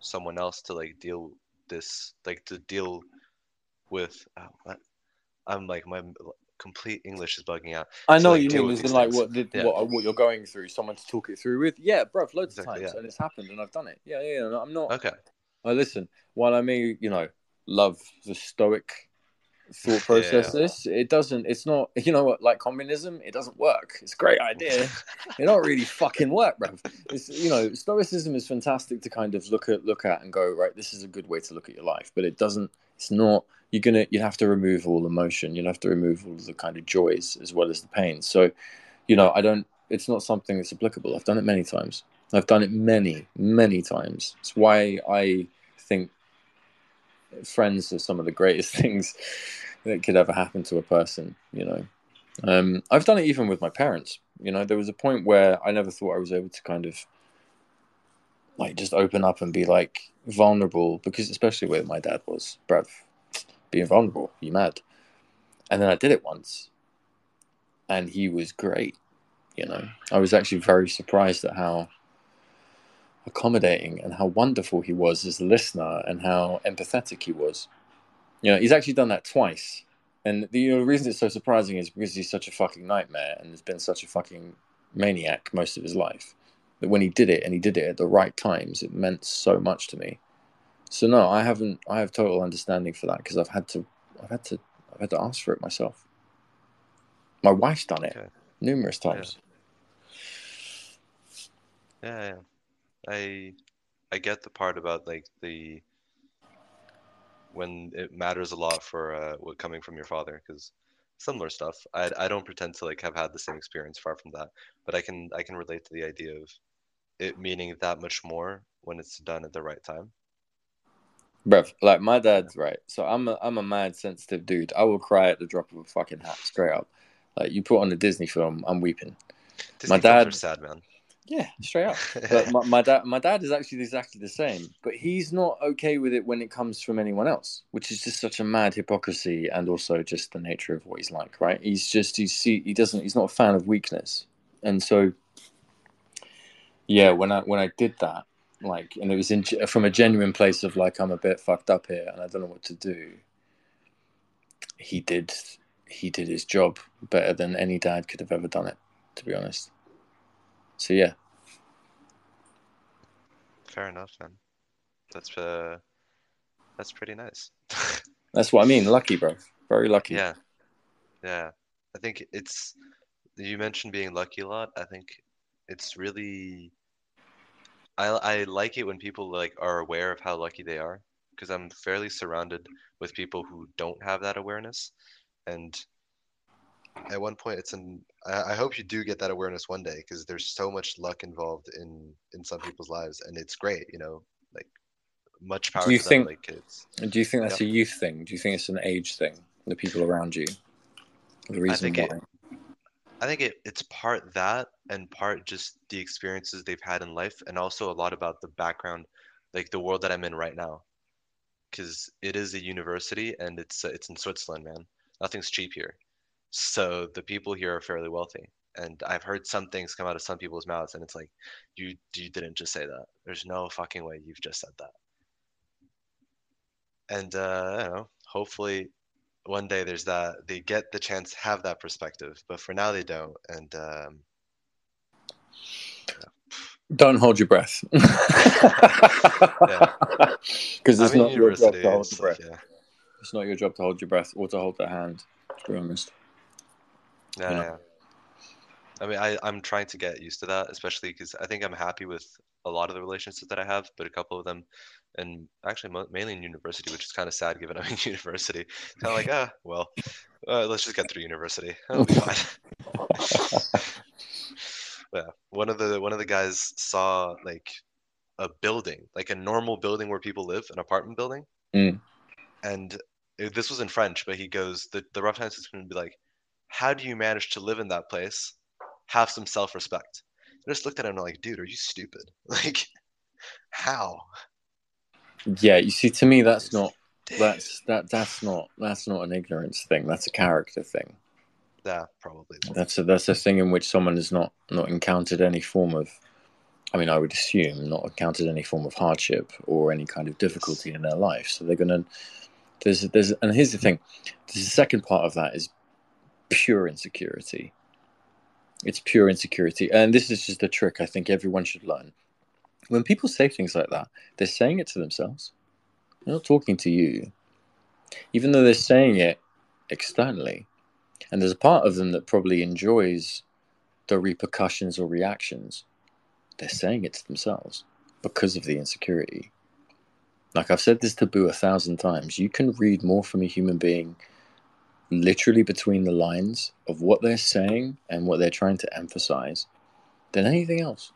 someone else to like deal this like to deal with uh. I'm like my complete English is bugging out. I To, know like, you mean. with As in, like what the, Yeah. what what you're going through, someone to talk it through with. Yeah, bruv, loads of times, yeah. and it's happened, and I've done it. Yeah, yeah. yeah, I'm not. Okay. I listen. While I may, you know, love the stoic thought Yeah. processes, it doesn't. It's not. You know what? Like communism, it doesn't work. It's a great idea. it don't really fucking work, bruv. It's you know, stoicism is fantastic to kind of look at, look at, and go right. This is a good way to look at your life, but it doesn't. It's not. You're gonna. You have to remove all emotion. You have to remove all the kind of joys as well as the pain. So, you know, I don't. It's not something that's applicable. I've done it many times. I've done it many, many times. It's why I think friends are some of the greatest things that could ever happen to a person. You know, um, I've done it even with my parents. You know, there was a point where I never thought I was able to kind of like just open up and be like vulnerable because especially where my dad was, bruv, being vulnerable, you mad. And then I did it once and he was great. You know, I was actually very surprised at how accommodating and how wonderful he was as a listener and how empathetic he was. You know, he's actually done that twice. And the, you know, the reason it's so surprising is because he's such a fucking nightmare and has been such a fucking maniac most of his life. That when he did it and he did it at the right times, it meant so much to me. So no, I haven't. I have total understanding for that because I've had to. I've had to. I've had to ask for it myself. My wife's done it Okay. numerous times. Yeah, yeah. I I get the part about like the when it matters a lot for uh, what coming from your father because similar stuff. I I don't pretend to like have had the same experience. Far from that, but I can I can relate to the idea of it meaning that much more when it's done at the right time. Bruv, like my dad's right. So I'm a I'm a mad sensitive dude. I will cry at the drop of a fucking hat, straight up. Like you put on a Disney film, I'm weeping. Disney films dad- sad, man. Yeah, straight up. But my, my dad, my dad is actually exactly the same, but he's not okay with it when it comes from anyone else, which is just such a mad hypocrisy, and also just the nature of what he's like. Right? He's just he's he, he doesn't he's not a fan of weakness, and so yeah, when I when I did that, like, and it was in from a genuine place of like I'm a bit fucked up here and I don't know what to do. He did he did his job better than any dad could have ever done it, to be honest. So yeah. Fair enough, man. That's uh, that's pretty nice. that's what I mean. Lucky, bro. Very lucky. Yeah, yeah. I think it's. You mentioned being lucky a lot. I think it's really. I I like it when people like are aware of how lucky they are because I'm fairly surrounded with people who don't have that awareness, and at one point it's an I, hope you do get that awareness one day because there's so much luck involved in in some people's lives and it's great you know like much power do you think them, like kids. do you think that's a youth thing? Do you think it's an age thing the people around you? The reason I why think it, I think it, it's part that and part just the experiences they've had in life and also a lot about the background like the world that I'm in right now. Because it is a university and it's uh, it's in Switzerland man. Nothing's cheap here so the people here are fairly wealthy. And I've heard some things come out of some people's mouths, and it's like, you you didn't just say that. There's no fucking way you've just said that. And uh, I don't know. Hopefully, one day there's that they get the chance to have that perspective, but for now they don't. And um, don't hold your breath because it's not your job to hold your breath. Like, yeah. It's not your job to hold your breath or to hold their hand. To be honest. Yeah, you know? yeah. I mean, I, I'm trying to get used to that, especially because I think I'm happy with a lot of the relationships that I have, but a couple of them, and actually mainly in university, which is kind of sad given I'm in university. Kind of like, ah, well, uh, let's just get through university. It'll be fine. yeah, one of the one of the guys saw like a building, like a normal building where people live, an apartment building, mm. and it, this was in French, but he goes, the the rough translation is going to be like, how do you manage to live in that place, have some self respect? I just looked at him and I'm like, dude, are you stupid? Like, how? Yeah, you see, to me, that's not that's that that's not that's not an ignorance thing. That's a character thing. Yeah, probably. That's a that's a thing in which someone has not not encountered any form of. I mean, I would assume not encountered any form of hardship or any kind of difficulty in their life. So they're gonna. There's there's and here's the thing. There's a second part of that is pure insecurity. It's pure insecurity. And this is just a trick I think everyone should learn. When people say things like that, they're saying it to themselves. They're not talking to you. Even though they're saying it externally. And there's a part of them that probably enjoys the repercussions or reactions. They're saying it to themselves because of the insecurity. Like I've said this to Boo a thousand times, you can read more from a human being literally between the lines of what they're saying and what they're trying to emphasize than anything else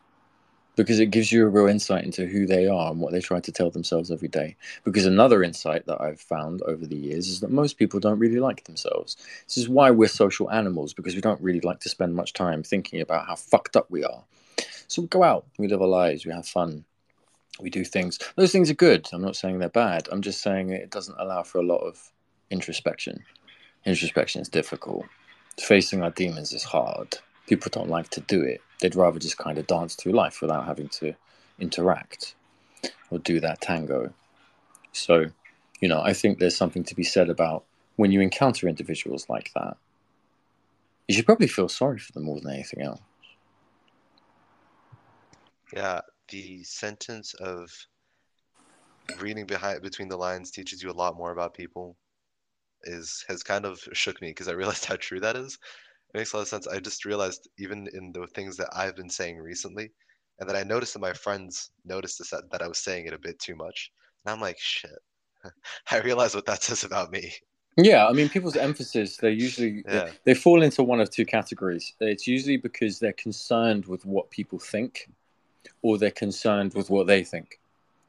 because it gives you a real insight into who they are and what they try to tell themselves every day. Because another insight that I've found over the years is that most people don't really like themselves. This is why we're social animals because we don't really like to spend much time thinking about how fucked up we are. So we go out, we live our lives, we have fun, we do things. Those things are good. I'm not saying they're bad. I'm just saying it doesn't allow for a lot of introspection. Introspection is difficult. Facing our demons is hard. People don't like to do it. They'd rather just kind of dance through life without having to interact or do that tango. So, you know, I think there's something to be said about when you encounter individuals like that. You should probably feel sorry for them more than anything else. Yeah, the sentence of reading behind between the lines teaches you a lot more about people is has kind of shook me because I realized how true that is. It makes a lot of sense. I just realized even in the things that I've been saying recently, and that I noticed that my friends noticed this, that, that I was saying it a bit too much. And I'm like, shit. I realize what that says about me. Yeah, I mean, people's emphasis, they usually yeah. they, they, fall into one of two categories. It's usually because they're concerned with what people think, or they're concerned with what they think,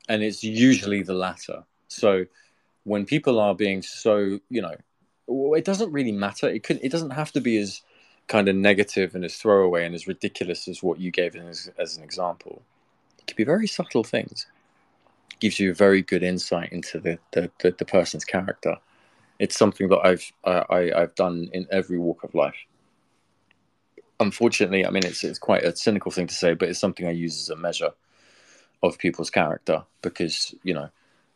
and it's usually the latter. So when people are being so, you know, it doesn't really matter. It could, it doesn't have to be as kind of negative and as throwaway and as ridiculous as what you gave as, as an example, it can be very subtle things. It gives you a very good insight into the, the, the, the person's character. It's something that I've I, I've done in every walk of life. Unfortunately, I mean it's it's quite a cynical thing to say, but it's something I use as a measure of people's character because you know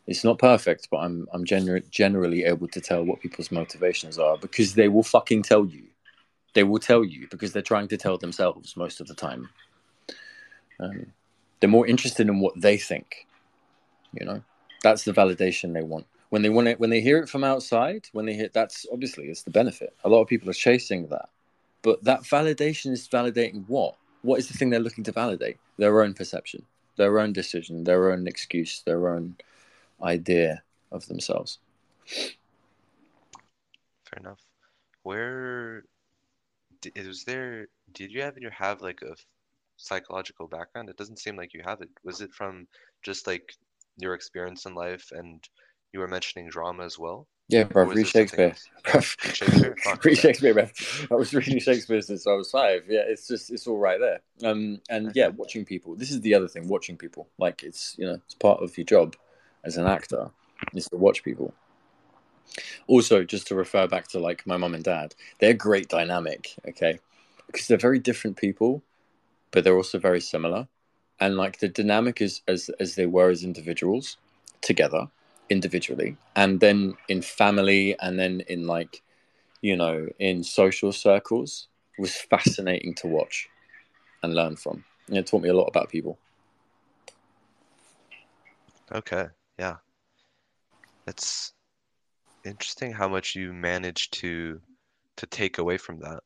it's not perfect, but I'm I'm gener- generally able to tell what people's motivations are because they will fucking tell you. They will tell you because they're trying to tell themselves most of the time. Um, they're more interested in what they think. You know, that's the validation they want. When they want it, when they hear it from outside, when they hear that's obviously it's the benefit. A lot of people are chasing that, but that validation is validating what? What is the thing they're looking to validate? Their own perception, their own decision, their own excuse, their own idea of themselves. Fair enough. Where was there? Did you ever have like a psychological background? It doesn't seem like you have it. Was it from just like your experience in life, and you were mentioning drama as well? Yeah, bro, read Shakespeare. Shakespeare, read Shakespeare, bro. I was reading Shakespeare since I was five. Yeah, it's just it's all right there. Um, and yeah, watching people. This is the other thing. Watching people, like it's you know it's part of your job as an actor is to watch people. Also, just to refer back to like my mum and dad, they're great dynamic, okay? Because they're very different people, but they're also very similar. And like the dynamic is as as they were as individuals together, individually, and then in family and then in like, you know, in social circles was fascinating to watch and learn from. And it taught me a lot about people. Okay. It's interesting how much you manage to to take away from that,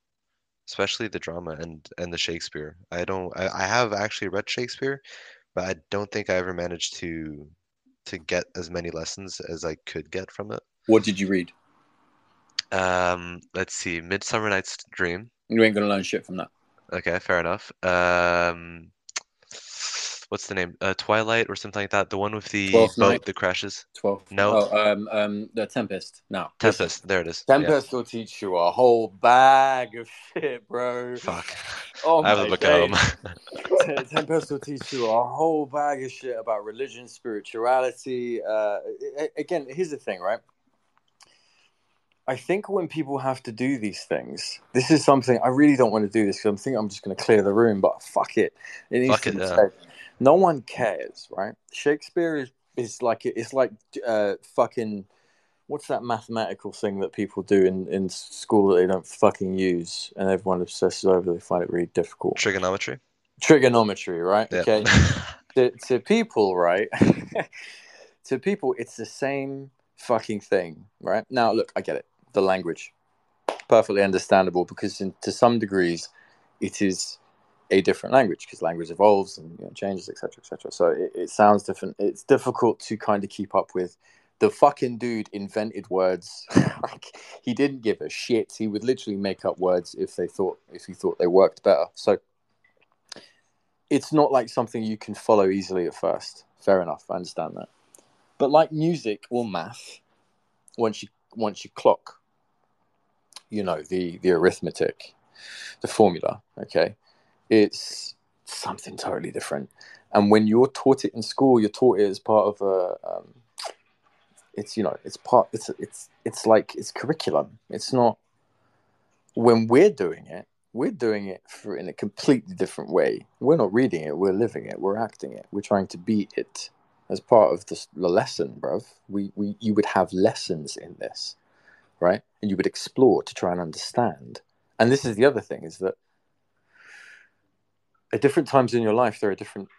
especially the drama and and the Shakespeare. I don't I, I have actually read Shakespeare, but I don't think I ever managed to to get as many lessons as I could get from it. What did you read? Um, let's see, Midsummer Night's Dream. You ain't gonna learn shit from that. Okay, fair enough. Um, what's the name? Uh, Twilight or something like that. The one with the boat Night. that crashes. Twelve. No. Oh, um, um, the Tempest. No. Tempest. There it is. Yeah. Tempest will teach you a whole bag of shit, bro. Fuck. Oh I have my the book at home. Tempest will teach you a whole bag of shit about religion, spirituality. Uh, again, here's the thing, right? I think when people have to do these things, this is something I really don't want to do this because I'm thinking I'm just going to clear the room, but fuck it. It needs Fuck to it, be yeah. said. No one cares, right? Shakespeare is, is like it's like uh, fucking what's that mathematical thing that people do in, in school that they don't fucking use and everyone obsesses over they find it really difficult? Trigonometry. trigonometry right? Okay. To, to people right? To people it's the same fucking thing right? Now look i get it. The language. Perfectly understandable because in, to some degrees it is a different language because language evolves and you know, changes etc etc so it, it sounds different. It's difficult to kind of keep up with the fucking dude invented words. Like he didn't give a shit. He would literally make up words if they thought if he thought they worked better. So it's not like something you can follow easily at first. Fair enough. I understand that. But like music or math once you once you clock you know the the arithmetic the formula okay it's something totally different. And when you're taught it in school you're taught it as part of a um, it's you know it's part it's it's it's like it's curriculum. It's not when we're doing it we're doing it for in a completely different way. We're not reading it we're living it we're acting it. We're trying to be it as part of this, the lesson bruv. We, we you would have lessons in this right? And you would explore to try and understand. And this is the other thing is that at different times in your life there are different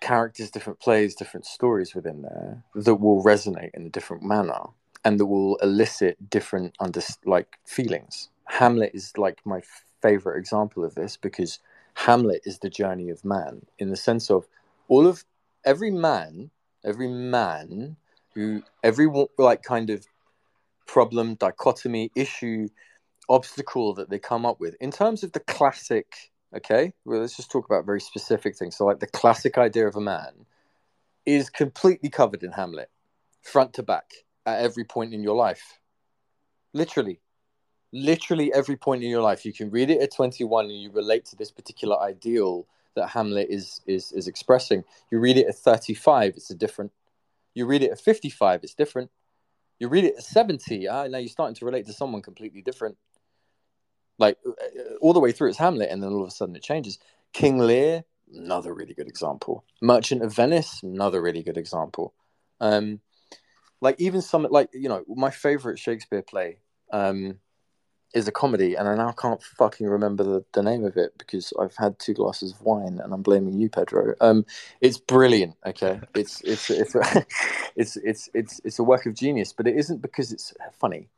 characters, different plays, different stories within there that will resonate in a different manner and that will elicit different under like feelings. Hamlet is like my favorite example of this because Hamlet is the journey of man in the sense of all of every man, every man who every like kind of problem, dichotomy, issue, obstacle that they come up with in terms of the classic okay well let's just talk about very specific things so like the classic idea of a man is completely covered in hamlet front to back at every point in your life literally literally every point in your life. You can read it at 21 and you relate to this particular ideal that Hamlet is is is expressing. You read it at 35, it's a different. You read it at 55, it's different. You read it at 70, ah, now you're starting to relate to someone completely different. Like uh, uh, all the way through, it's Hamlet, and then all of a sudden it changes. King Lear, another really good example. Merchant of Venice, another really good example. Um, like even some like you know my favorite Shakespeare play um, is a comedy, and I now can't fucking remember the, the name of it because I've had two glasses of wine, and I'm blaming you, Pedro. Um, it's brilliant. Okay, it's it's it's it's it's it's it's a work of genius, but it isn't because it's funny.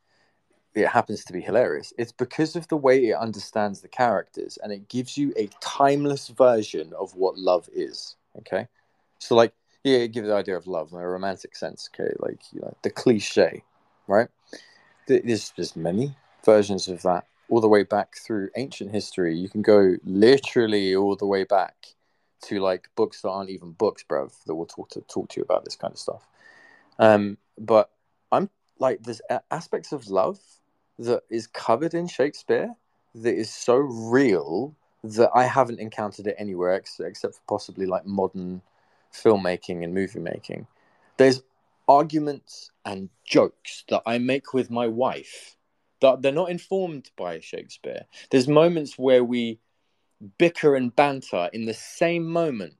It happens to be hilarious. It's because of the way it understands the characters, and it gives you a timeless version of what love is. Okay, so like yeah, it gives the idea of love in a romantic sense. Okay, like you know the cliche, right? There's there's many versions of that all the way back through ancient history. You can go literally all the way back to like books that aren't even books, bruv, that will talk to talk to you about this kind of stuff. Um, but I'm like, there's aspects of love that is covered in Shakespeare that is so real that I haven't encountered it anywhere ex- except for possibly like modern filmmaking and movie making. There's arguments and jokes that I make with my wife that they're not informed by Shakespeare. There's moments where we bicker and banter in the same moment,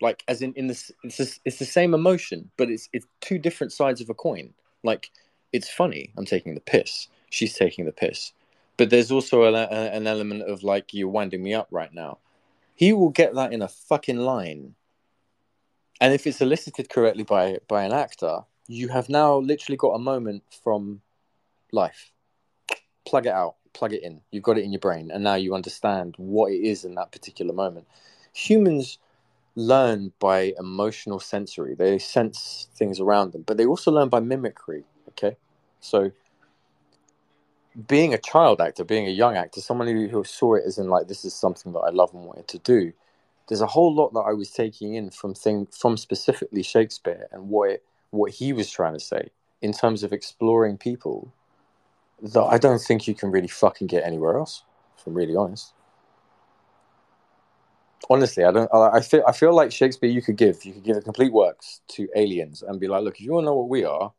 like as in in this it's a, it's the same emotion, but it's it's two different sides of a coin. Like it's funny, I'm taking the piss. She's taking the piss, but there's also a, a, an element of like you're winding me up right now. He will get that in a fucking line, and if it's elicited correctly by by an actor, you have now literally got a moment from life plug it out, plug it in. You've got it in your brain, and now you understand what it is in that particular moment. Humans learn by emotional sensory, they sense things around them, but they also learn by mimicry. Okay, so being a child actor, being a young actor, someone who, who saw it as in like this is something that I love and wanted to do. There's a whole lot that I was taking in from thing from specifically Shakespeare and what it, what he was trying to say in terms of exploring people that I don't think you can really fucking get anywhere else. If I'm really honest. Honestly, I don't. I feel. I feel like Shakespeare. You could give. You could give a complete works to aliens and be like, look, if you want to know what we are,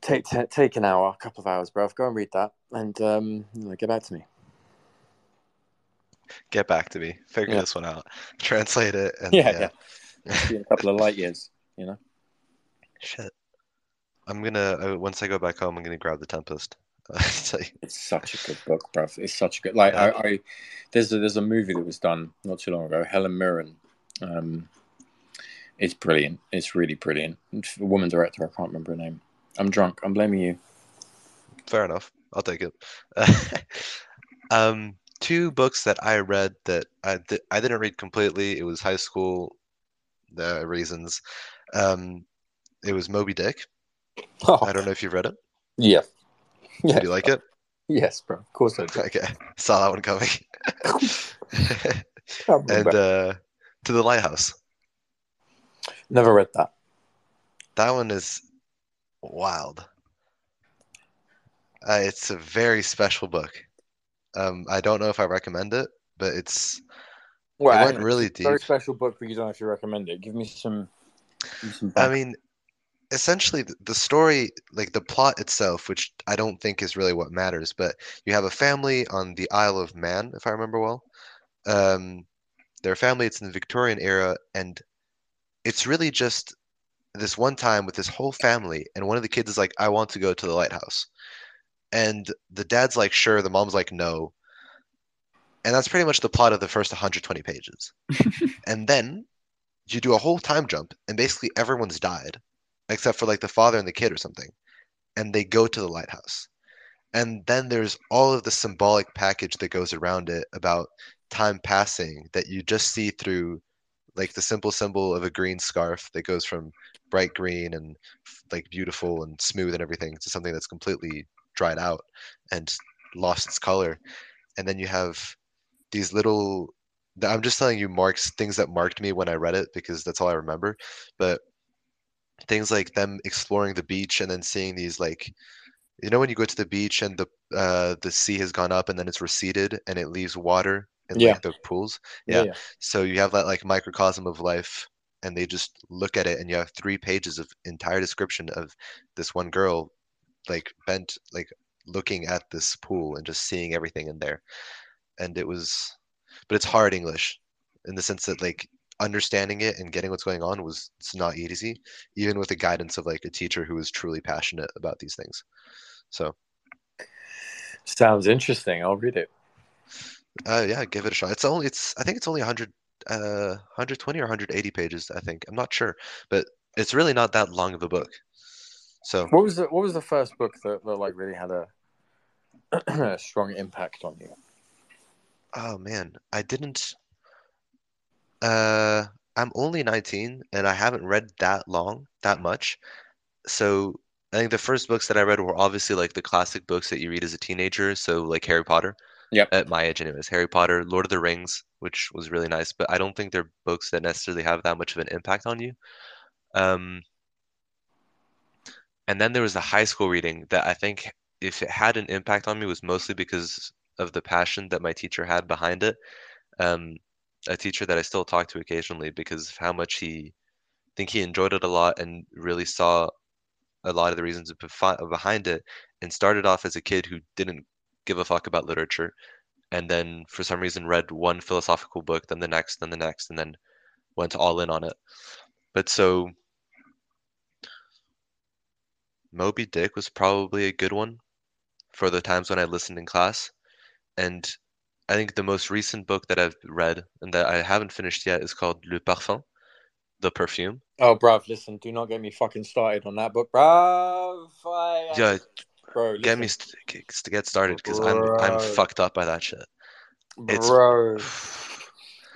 take t- take an hour, a couple of hours, bro. Go and read that, and um, get back to me. Get back to me. Figure yeah. this one out. Translate it. And, yeah, yeah. yeah. a couple of light years. You know. Shit. I'm gonna uh, once I go back home, I'm gonna grab the Tempest. it's such a good book, bro. It's such a good. Like I, I, there's a, there's a movie that was done not too long ago. Helen Mirren. Um, it's brilliant. It's really brilliant. A woman director. I can't remember her name. I'm drunk. I'm blaming you. Fair enough. I'll take it. um, two books that I read that I th- I didn't read completely. It was high school the reasons. Um, it was Moby Dick Oh. I don't know if you've read it. Yeah. Yeah. Do you like it? Yes, bro. Of course I do. Okay. Saw that one coming. and uh, to the lighthouse. Never read that. That one is wild. Uh, it's a very special book. Um, I don't know if I recommend it, but it's well, it went really deep. Very special book, but you don't know if you recommend it. Give me some. Give me some I mean, essentially the story like the plot itself which i don't think is really what matters but you have a family on the isle of man if i remember well um, their family it's in the victorian era and it's really just this one time with this whole family and one of the kids is like i want to go to the lighthouse and the dad's like sure the mom's like no and that's pretty much the plot of the first 120 pages and then you do a whole time jump and basically everyone's died except for like the father and the kid or something. And they go to the lighthouse. And then there's all of the symbolic package that goes around it about time passing that you just see through like the simple symbol of a green scarf that goes from bright green and like beautiful and smooth and everything to something that's completely dried out and lost its color. And then you have these little I'm just telling you marks things that marked me when I read it because that's all I remember. But things like them exploring the beach and then seeing these like you know when you go to the beach and the uh the sea has gone up and then it's receded and it leaves water in Yeah. pools Yeah, Yeah. so you have that like microcosm of life and they just look at it and you have three pages of entire description of this one girl like bent like looking at this pool and just seeing everything in there and it was but it's hard english in the sense that like understanding it and getting what's going on was it's not easy even with the guidance of like a teacher who is truly passionate about these things so Sounds interesting. I'll read it. Uh yeah give it a shot it's only it's i think it's only 100 uh 120 or 180 pages i think i'm not sure but it's really not that long of a book so What was the What was the first book that, that like really had a, a strong impact on you? Oh man, I didn't. Uh, I'm only 19 and I haven't read that long, that much. So I think the first books that I read were obviously like the classic books that you read as a teenager. So like Harry Potter. Yep. At my age, anyways, Harry Potter, Lord of the Rings, which was really nice, but I don't think they're books that necessarily have that much of an impact on you. Um, and then there was the high school reading that I think if it had an impact on me was mostly because of the passion that my teacher had behind it. Um, a teacher that I still talk to occasionally because of how much he I think he enjoyed it a lot and really saw a lot of the reasons behind it and started off as a kid who didn't give a fuck about literature and then for some reason read one philosophical book then the next then the next and then went all in on it but so Moby Dick was probably a good one for the times when I listened in class and I think the most recent book that I've read and that I haven't finished yet is called Le Parfum, The Perfume. Oh, bruv, listen, do not get me fucking started on that book, bruv. I, Yeah, bro, get me st- to get started because I'm I'm fucked up by that shit. it's- bro.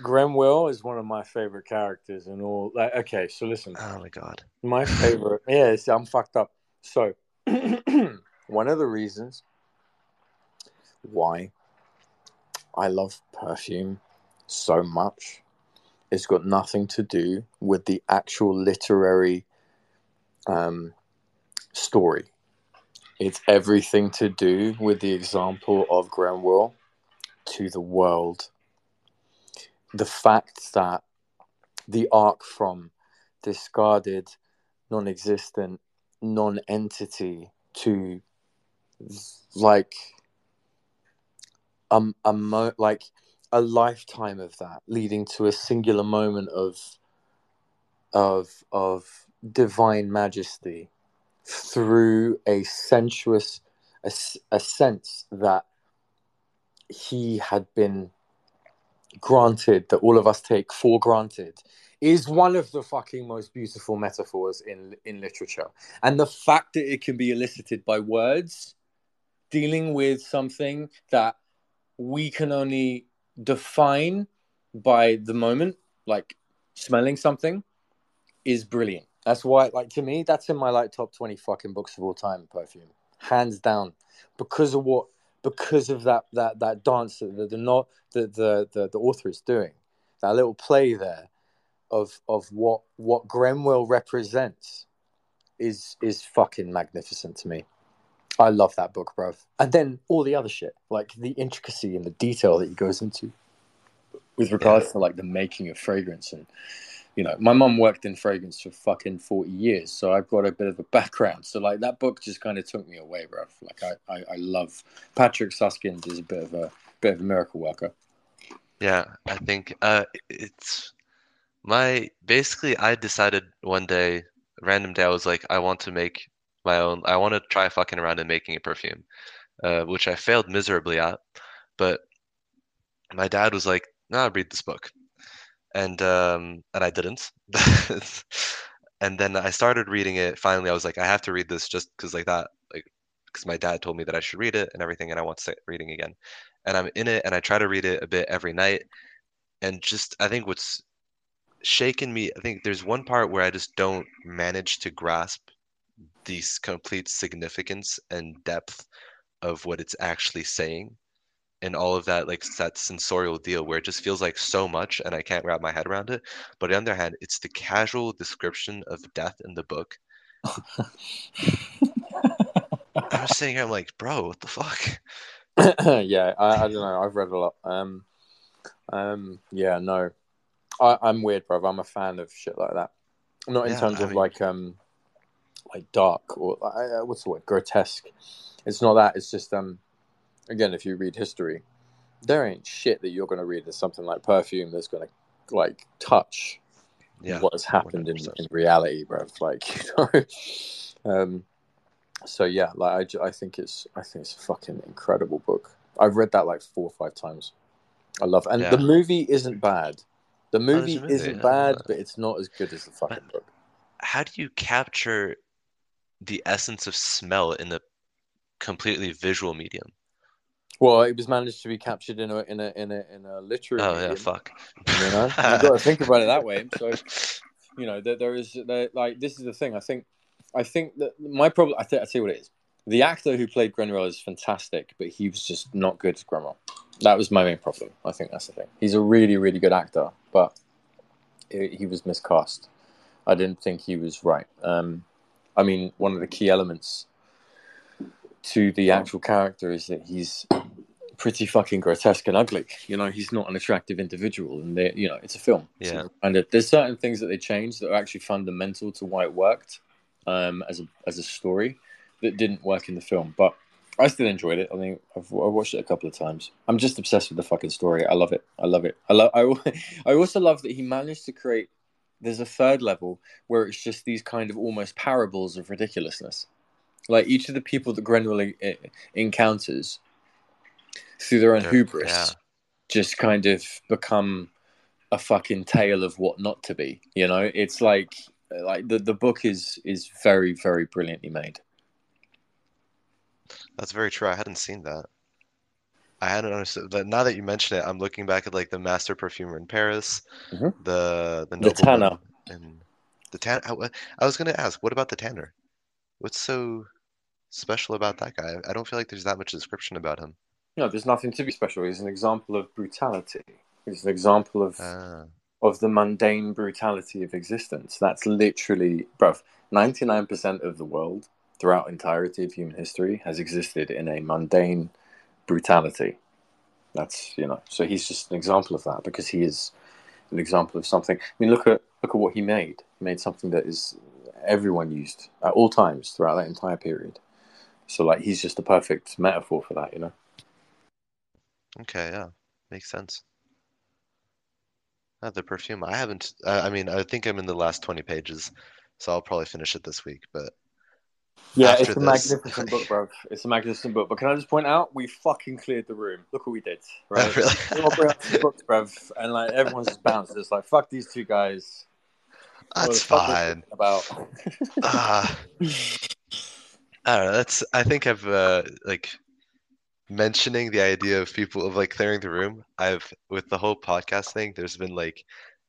Grenouille is one of my favorite characters and all. Like, okay, so listen, Oh my god. my favorite. yeah, I'm fucked up. So, one of the reasons why I love perfume so much it's got nothing to do with the actual literary um, story. It's everything to do with the example of Grenouille to the world. The fact that the arc from discarded, non existent, non entity to like um, a mo- like a lifetime of that leading to a singular moment of of of divine majesty through a sensuous a sense that he had been granted that all of us take for granted is one of the fucking most beautiful metaphors in in literature and the fact that it can be elicited by words dealing with something that we can only define by the moment, like smelling something, is brilliant. That's why, like to me, that's in my like top twenty fucking books of all time. Perfume, hands down, because of what, because of that that that dance that the the not the the the, the author is doing, that little play there, of of what what Grenouille represents, is is fucking magnificent to me. I love that book, bro. And then all the other shit, like the intricacy and the detail that he goes into with regards to like the making of fragrance. And, you know, my mum worked in fragrance for fucking 40 years. So I've got a bit of a background. So, like, that book just kind of took me away, bro. Like, I, I, I love Patrick Suskind is a bit of a bit of a miracle worker. Yeah, I think uh it's my basically I decided one day, random day, I was like, I want to make my own I want to try fucking around and making a perfume. Uh, which I failed miserably at, but my dad was like, "Nah, read this book," and um, and I didn't. and then I started reading it. Finally, I was like, I have to read this just because like that, like because my dad told me that I should read it and everything, and I want to start reading again. And I'm in it, and I try to read it a bit every night, and just I think what's shaken me, I think there's one part where I just don't manage to grasp the complete significance and depth of what it's actually saying and all of that like that sensorial deal where it just feels like so much and I can't wrap my head around it. But on the other hand, it's the casual description of death in the book I was sitting here, I'm like, bro, what the fuck? yeah, I, I don't know. I've read a lot. Um, um, yeah, no, I, I'm weird, bro. I'm a fan of shit like that. Not in Yeah, terms I of mean- like um, like dark or uh, what's the word, grotesque. It's not that. It's just um, again, if you read history, there ain't shit that you're gonna read as something like perfume that's gonna like touch Yeah. what has happened in, in reality, bro. Like, you know. um, so yeah, like I, I think it's I think it's a fucking incredible book. I've read that like four or five times. I love it, and Yeah. the movie isn't bad. The movie, movie, isn't yeah. bad, but it's not as good as the fucking But- book. How do you capture the essence of smell in a completely visual medium? Well, it was managed to be captured in a in a in a in a literary. Oh yeah, fuck. You know, you got to think about it that way. So you know, there, there is there, like this is the thing. I think, I think that my problem. I, th- I tell you what it is. The actor who played Grenouille is fantastic, but he was just not good as Grenouille. That was my main problem. I think that's the thing. He's a really, really good actor, but he he was miscast. I didn't think he was right. Um, I mean, one of the key elements to the actual character is that he's pretty fucking grotesque and ugly. You know, he's not an attractive individual, and they, you know, it's a film. Yeah. and it- there's certain things that they changed that are actually fundamental to why it worked um, as a as a story that didn't work in the film. But I still enjoyed it. I mean, I've, I watched it a couple of times. I'm just obsessed with the fucking story. I love it. I love it. I love. I, I also love that he managed to create. There's a third level where it's just these kind of almost parables of ridiculousness. Like each of the people that Grenouille e- encounters through their own They're- hubris yeah. just kind of become a fucking tale of what not to be. You know, it's like like the the book is is very very brilliantly made. That's very true. I hadn't seen that. I hadn't understood that. Now that you mention it, I'm looking back at like the master perfumer in Paris, Mhm. the the The Tanner. and the tan. I, I was gonna ask, what about the Tanner? What's so special about that guy? I don't feel like there's that much description about him. No, there's nothing to be special. He's an example of brutality. He's an example of Ah, of the mundane brutality of existence. That's literally, bruv, 99% of the world throughout entirety of human history has existed in a mundane brutality. That's, you know, so he's just an example of that because he is an example of something. I mean, look at look at what he made. He made something that is everyone used at all times throughout that entire period. So like he's just a perfect metaphor for that, you know. Okay, yeah, makes sense. Uh, the perfume. I haven't. Uh, I mean, I think I'm in the last 20 pages, so I'll probably finish it this week. But Yeah, it's a this- magnificent book, bro. It's a magnificent book. But can I just point out, we fucking cleared the room. Look what we did, right? really, we all bring up books, bruv, and like everyone's just bounced. It's like fuck these two guys. That's the fuck are they fine. About Ah. I don't know. That's. I think I've uh, like mentioning the idea of people of like clearing the room. I've with the whole podcast thing. There's been like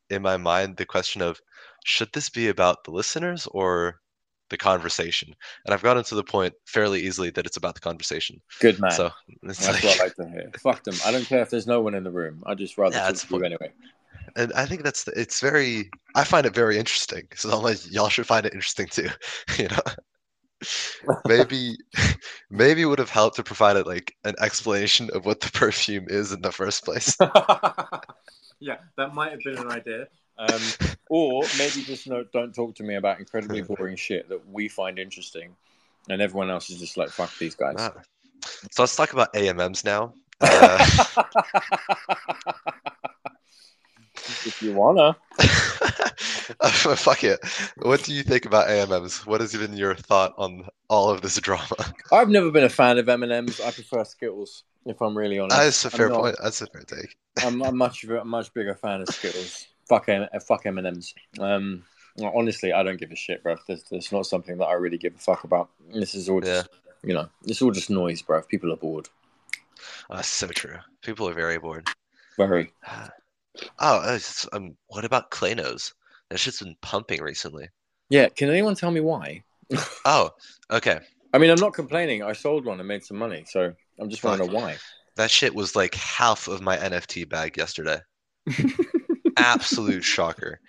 in my mind the question of should this be about the listeners or the conversation? And I've gotten to the point fairly easily that it's about the conversation. good man. So That's like, what I like to hear. Fuck them. I don't care if there's no one in the room. I'd just rather Yeah, talk to you anyway. and I think that's the, it's very. I find it very interesting. So I'm like, y'all should find it interesting too. You know. Maybe maybe it would have helped to provide it like an explanation of what the perfume is in the first place. yeah, that might have been an idea. Um, or maybe just no, don't talk to me about incredibly boring shit that we find interesting, and everyone else is just like, fuck these guys. Ah. So let's talk about AMMs now. Uh, if you wanna. fuck it. What do you think about AMMs? What has been your thought on all of this drama? I've never been a fan of M and M's. I prefer Skittles, if I'm really honest. That's a I'm fair not- point. That's a fair take. I'm a much a much bigger fan of Skittles. Fuck M, uh, fuck M and M's. Um, honestly, I don't give a shit, bro. There's, there's not something that I really give a fuck about. This is all just, you know, it's all just noise, bro. People are bored. Oh, that's so true. People are very bored. Very. Oh, it's- um, what about Claynos? That shit's been pumping recently. Yeah. Can anyone tell me why? Oh, okay. I mean, I'm not complaining. I sold one and made some money, so I'm just to why. That shit was like half of my NFT bag yesterday. Absolute shocker.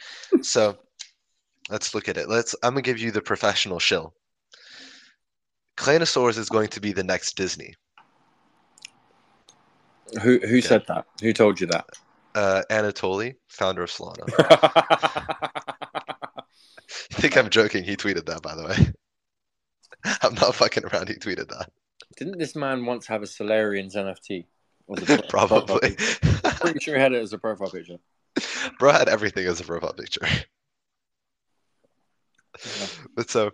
So let's look at it. Let's I'm gonna give you the professional shill. Claynosaurus is going to be the next Disney. Who who said that? Who told you that? Uh, Anatoly, founder of Solana. You think I'm joking? He tweeted that, by the way. I'm not fucking around. He tweeted that. Didn't this man once have a Solarians NFT? as a Probably. Pretty sure he had it as a profile picture. Bro had everything as a profile picture. But so,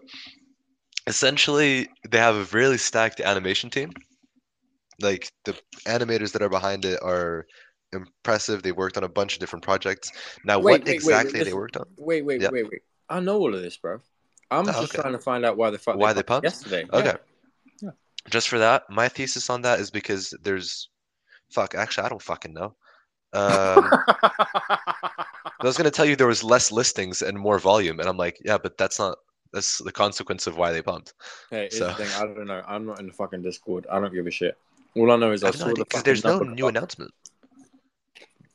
essentially, they have a really stacked animation team. Like the animators that are behind it are impressive. They worked on a bunch of different projects. Now, Wait, what wait, wait, exactly they worked on? Wait, wait, Yeah. wait, wait. I know all of this, bro. I'm Oh, just okay. trying to find out why the fuck Why they pumped pumped? yesterday. Okay. Yeah. Just for that, my thesis on that is because there's, fuck. Actually, I don't fucking know. Um, I was gonna tell you there was less listings and more volume, and I'm like, yeah, but that's not. That's the consequence of why they pumped. hey, here's So- the thing. I don't know. I'm not in the fucking Discord. I don't give a shit. All I know is I, I saw the because there's no new announcement.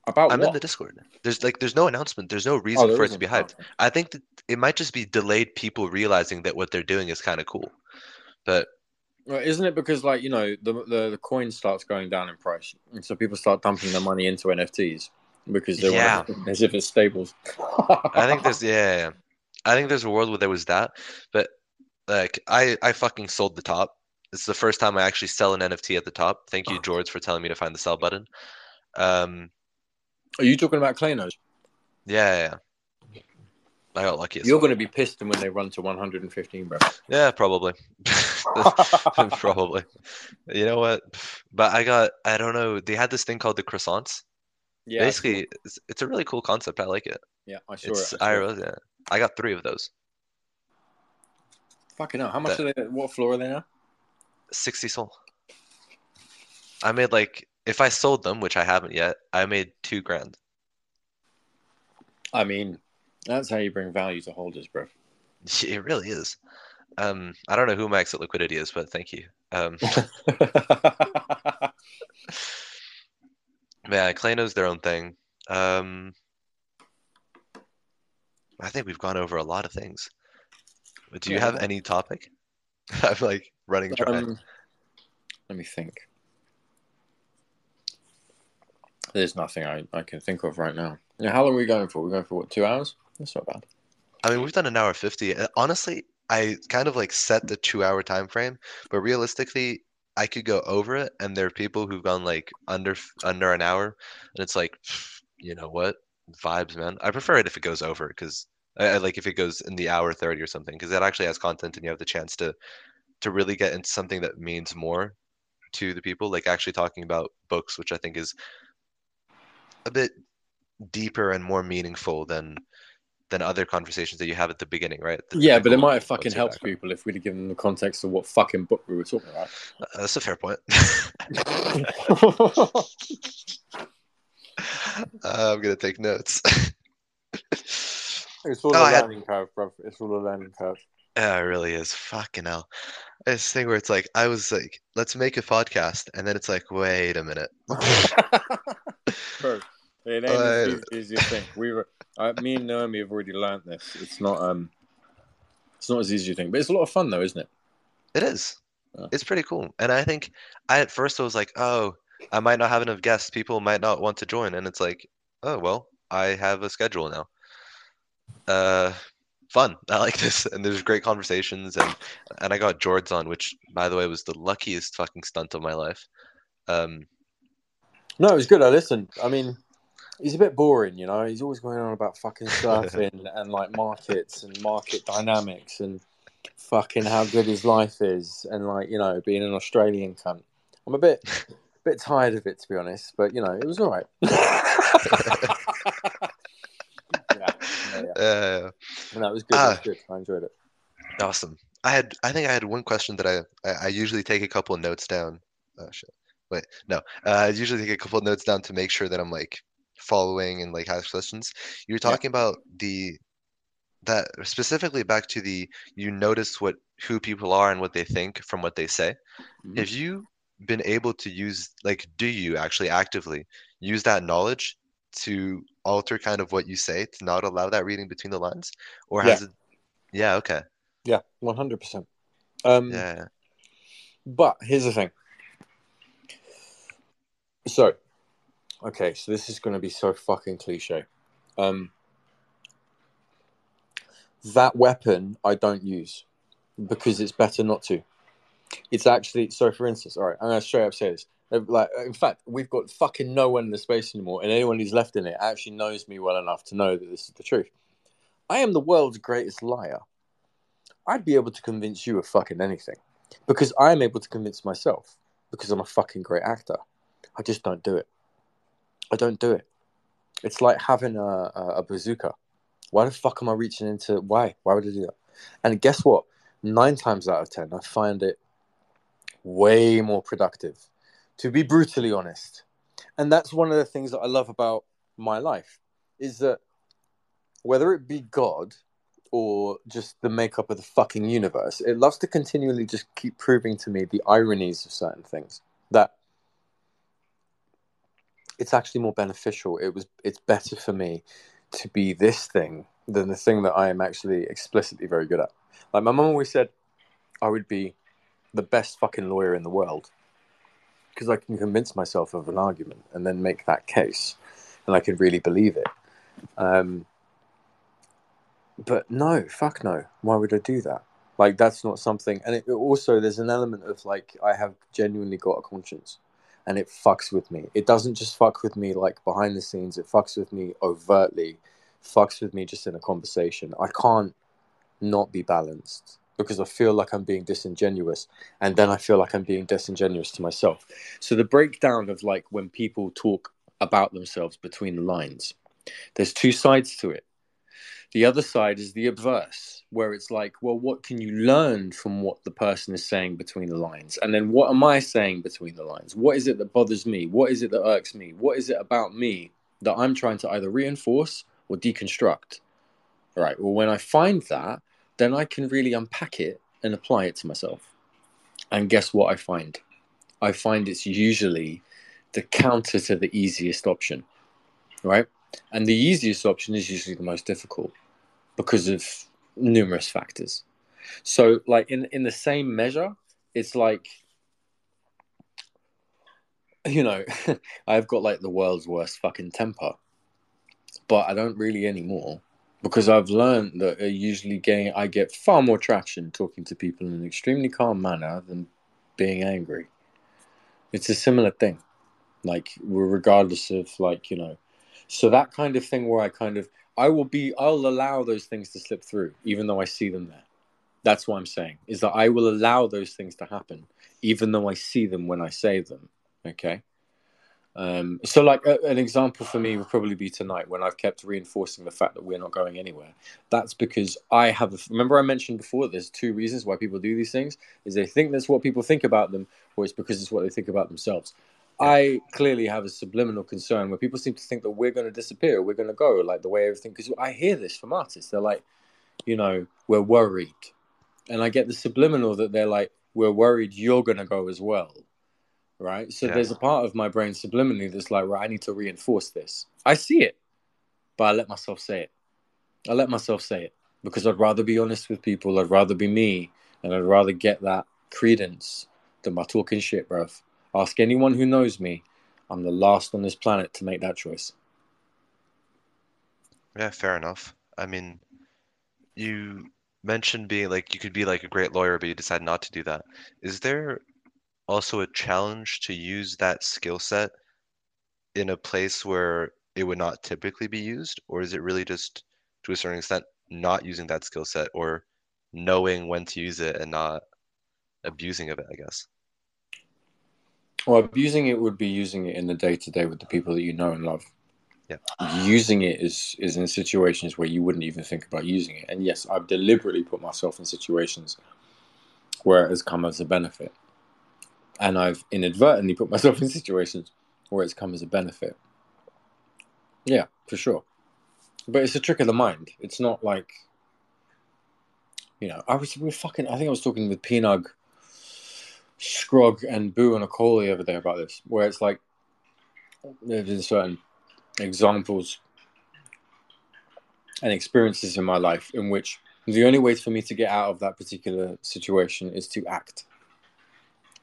About I'm what? in the Discord. There's like there's no announcement. There's no reason Oh, for it to be hyped. I think that it might just be delayed people realizing that what they're doing is kind of cool. But Well, isn't it because like you know the, the the coin starts going down in price, and so people start dumping their money into NFTs because they Yeah. want as if it's stables. I think there's yeah. I think there's a world where there was that, but like I I fucking sold the top. It's the first time I actually sell an NFT at the top. Thank you, Oh. George, for telling me to find the sell button. Um, Are you talking about Claynos? yeah, yeah, yeah. I got lucky. You're going to be pissed when they run to 115, bro. Yeah, probably. probably. You know what? But I got I don't know. They had this thing called the croissants. Yeah, Basically, it's, it's a really cool concept. I like it. yeah, I saw It's it. I, I it. yeah. I got three of those. Fucking hell, how much are they? What floor are they now? 60 SOL. I made like if I sold them, which I haven't yet, I made two grand. I mean, that's how you bring value to holders, bro. It really is. Um, I don't know who my exit liquidity is, but thank you. Um, yeah, Clayno's their own thing. Um, I think we've gone over a lot of things. But do you Yeah. have any topic? I'm like running dry. Um, let me think. There's nothing I, I can think of right now. How long are we going for? We're going for what, two hours? That's not bad. I mean, we've done an hour 50. Uh, Honestly, I kind of like set the two hour time frame, but realistically, I could go over it, and there are people who've gone like under under an hour, and it's like, you know what, vibes, man. I prefer it if it goes over because I, I like if it goes in the hour 30 or something because that actually has content, and you have the chance to to really get into something that means more to the people, like actually talking about books, which I think is a bit deeper and more meaningful than than other conversations that you have at the beginning, right? The Yeah, but it might have fucking helped background?" people if we'd have given them the context of what fucking book we were talking about. Uh, That's a fair point. Uh, I'm gonna take notes. It's all Oh, a I had- curve, bro. It's all a learning curve. yeah, it really is. Fucking hell. This thing where it's like I was like, let's make a podcast, and then it's like, wait a minute. it ain't Uh, as easy as you think. We were, uh, me and Naomi have already learned this. It's not, um, it's not as easy as you think, but it's a lot of fun though, isn't it? It is. Yeah. It's pretty cool. And I think I at first I was like, oh, I might not have enough guests. People might not want to join. And it's like, oh well, I have a schedule now. Uh fun. I like this. And there's great conversations and and I got George on, which by the way was the luckiest fucking stunt of my life. Um No, it was good. I listened. I mean, he's a bit boring, you know. He's always going on about fucking surfing and like markets and market dynamics and fucking how good his life is and like you know being an Australian cunt. I'm a bit, a bit tired of it to be honest, but you know it was all right. yeah, yeah, yeah. uh, No, it was good. It was good. I enjoyed it. Awesome. I had I think I had one question that I I, I usually take a couple of notes down. Oh shit. Wait, no. Uh, I usually take a couple of notes down to make sure that I'm like following and like ask questions. You were Yeah. talking about the that specifically back to the you notice what who people are and what they think from what they say. Mhm. Have you been able to use like do you actually actively use that knowledge to alter kind of what you say to not allow that reading between the lines? Or Yeah. has it Yeah, okay. Yeah, one hundred percent. Um, Yeah. But here's the thing. So, okay, so this is going to be so fucking cliche. Um, that weapon I don't use because it's better not to. It's actually so. For instance, all right, I'm gonna straight up say this. Like, in fact, we've got fucking no one in the space anymore, and anyone who's left in it actually knows me well enough to know that this is the truth. I am the world's greatest liar. I'd be able to convince you of fucking anything because I am able to convince myself because I'm a fucking great actor. I just don't do it. I don't do it. It's like having a, a, a bazooka. Why the fuck am I reaching into? Why? Why would I do that? And guess what? Nine times out of ten, I find it way more productive, to be brutally honest. And that's one of the things that I love about my life is that whether it be God or just the makeup of the fucking universe, it loves to continually just keep proving to me the ironies of certain things. That it's actually more beneficial. It was it's better for me to be this thing than the thing that I am actually explicitly very good at. Like my mum always said, I would be the best fucking lawyer in the world because I can convince myself of an argument and then make that case, and I can really believe it. Um, but no, fuck no. Why would I do that? Like that's not something. And it, also, there's an element of like I have genuinely got a conscience, and it fucks with me. It doesn't just fuck with me like behind the scenes. It fucks with me overtly. Fucks with me just in a conversation. I can't not be balanced because I feel like I'm being disingenuous, and then I feel like I'm being disingenuous to myself. So the breakdown of like when people talk about themselves between the lines, there's two sides to it the other side is the obverse, where it's like, well, what can you learn from what the person is saying between the lines? And then what am I saying between the lines? What is it that bothers me? What is it that irks me? What is it about me that I'm trying to either reinforce or deconstruct? All right. Well, when I find that, then I can really unpack it and apply it to myself. And guess what I find? I find it's usually the counter to the easiest option, right? And the easiest option is usually the most difficult because of numerous factors. So, like in in the same measure, it's like you know, I've got like the world's worst fucking temper, but I don't really anymore because I've learned that I usually gain I get far more traction talking to people in an extremely calm manner than being angry. It's a similar thing, like regardless of like you know so that kind of thing where I kind of I will be I'll allow those things to slip through even though I see them there. That's what I'm saying is that I will allow those things to happen even though I see them when I say them. Okay. Um, so, like a, an example for me would probably be tonight when I've kept reinforcing the fact that we're not going anywhere. That's because I have. A, remember, I mentioned before. There's two reasons why people do these things: is they think that's what people think about them, or it's because it's what they think about themselves. I clearly have a subliminal concern where people seem to think that we're going to disappear, we're going to go, like the way everything. Because I hear this from artists, they're like, you know, we're worried, and I get the subliminal that they're like, we're worried you're going to go as well, right? So yeah. there's a part of my brain subliminally that's like, right, I need to reinforce this. I see it, but I let myself say it. I let myself say it because I'd rather be honest with people. I'd rather be me, and I'd rather get that credence than by talking shit, bruv. Ask anyone who knows me. I'm the last on this planet to make that choice. Yeah, fair enough. I mean, you mentioned being like you could be like a great lawyer, but you decide not to do that. Is there also a challenge to use that skill set in a place where it would not typically be used, or is it really just to a certain extent not using that skill set or knowing when to use it and not abusing of it? I guess. Well, abusing it would be using it in the day to day with the people that you know and love. Yeah. Using it is is in situations where you wouldn't even think about using it. And yes, I've deliberately put myself in situations where it has come as a benefit. And I've inadvertently put myself in situations where it's come as a benefit. Yeah, for sure. But it's a trick of the mind. It's not like you know, I was we fucking I think I was talking with Pinug Scrog and Boo and a call over there about this, where it's like there's certain examples and experiences in my life in which the only way for me to get out of that particular situation is to act.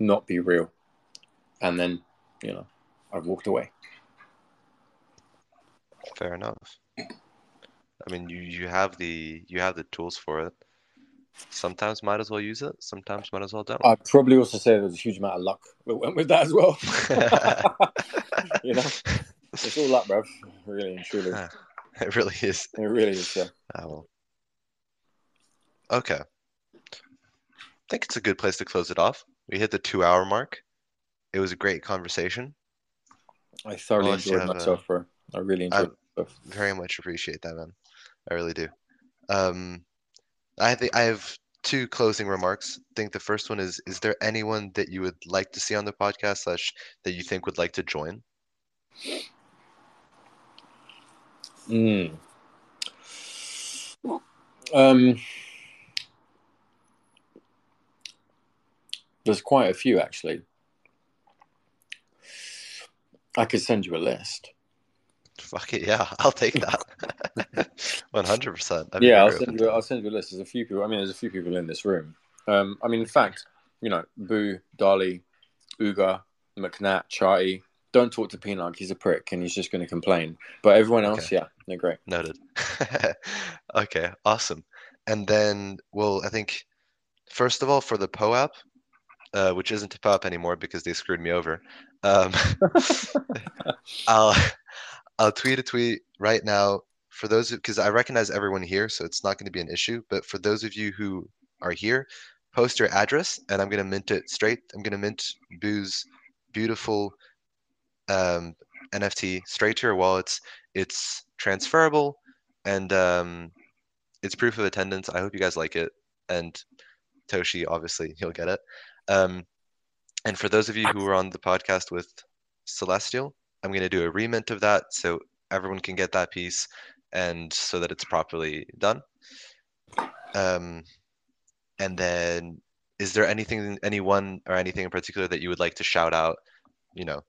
not be real. And then, you know, I've walked away. Fair enough. I mean, you you have the you have the tools for it. Sometimes might as well use it. Sometimes might as well don't. I'd probably also say there's a huge amount of luck that went with that as well. you know, it's all luck, bro. Really and truly, it really is. it really is. Yeah. Ah, well. Okay. I think it's a good place to close it off. We hit the two hour mark. It was a great conversation. I thoroughly Unless enjoyed have a- myself, bro. I really I- enjoyed myself. Very much appreciate that, man. I really do. Um, I think I have two closing remarks. I think the first one is: Is there anyone that you would like to see on the podcast, slash that you think would like to join? Mm. Um, there's quite a few actually. I could send you a list. Fuck it, yeah, I'll take that. One hundred percent. yeah, I'll send you. I'll send you a list. There's a few people. I mean, there's a few people in this room. Um, I mean, in fact, you know, Boo, Dali, Uga, McNatt, Charty. Don't talk to Peanut. He's a prick, and he's just going to complain. But everyone else, Okay. yeah, they're great. Noted. okay, awesome. And then, well, I think first of all for the POAP, uh, which isn't a POAP anymore because they screwed me over. Um, I'll I'll tweet a tweet right now for those because I recognize everyone here, so it's not going to be an issue. But for those of you who are here, post your address, and I'm going to mint it straight. I'm going to mint Boo's beautiful um, NFT straight to your wallets. It's transferable, and um, it's proof of attendance. I hope you guys like it, and Toshi, obviously, you'll get it. Um, and for those of you who are on the podcast with Celestial, I'm going to do a remint of that so everyone can get that piece and so that it's properly done. Um, and then, is there anything, anyone or anything in particular that you would like to shout out? You know,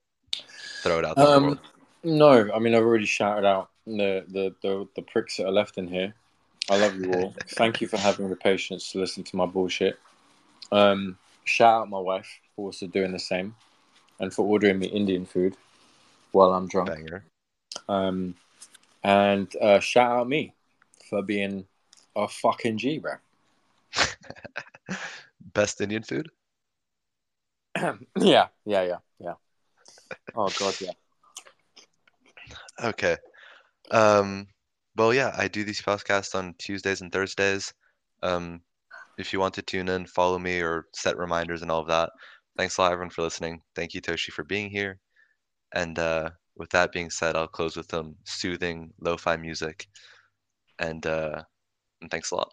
throw it out there. the Um, no, I mean I've already shouted out the, the the the pricks that are left in here. I love you all. Thank you for having the patience to listen to my bullshit. Um, shout out my wife for also doing the same, and for ordering me Indian food while I'm drunk. Banger. Um, and uh, shout out me for being a fucking G, bro. Best Indian food? yeah, yeah, yeah, yeah. Oh god, yeah. Okay. Um, well, yeah, I do these podcasts on Tuesdays and Thursdays. Um, if you want to tune in, follow me or set reminders and all of that. Thanks a lot, everyone, for listening. Thank you, Toshi, for being here. And uh, with that being said, I'll close with some soothing lo-fi music. And, uh, and thanks a lot.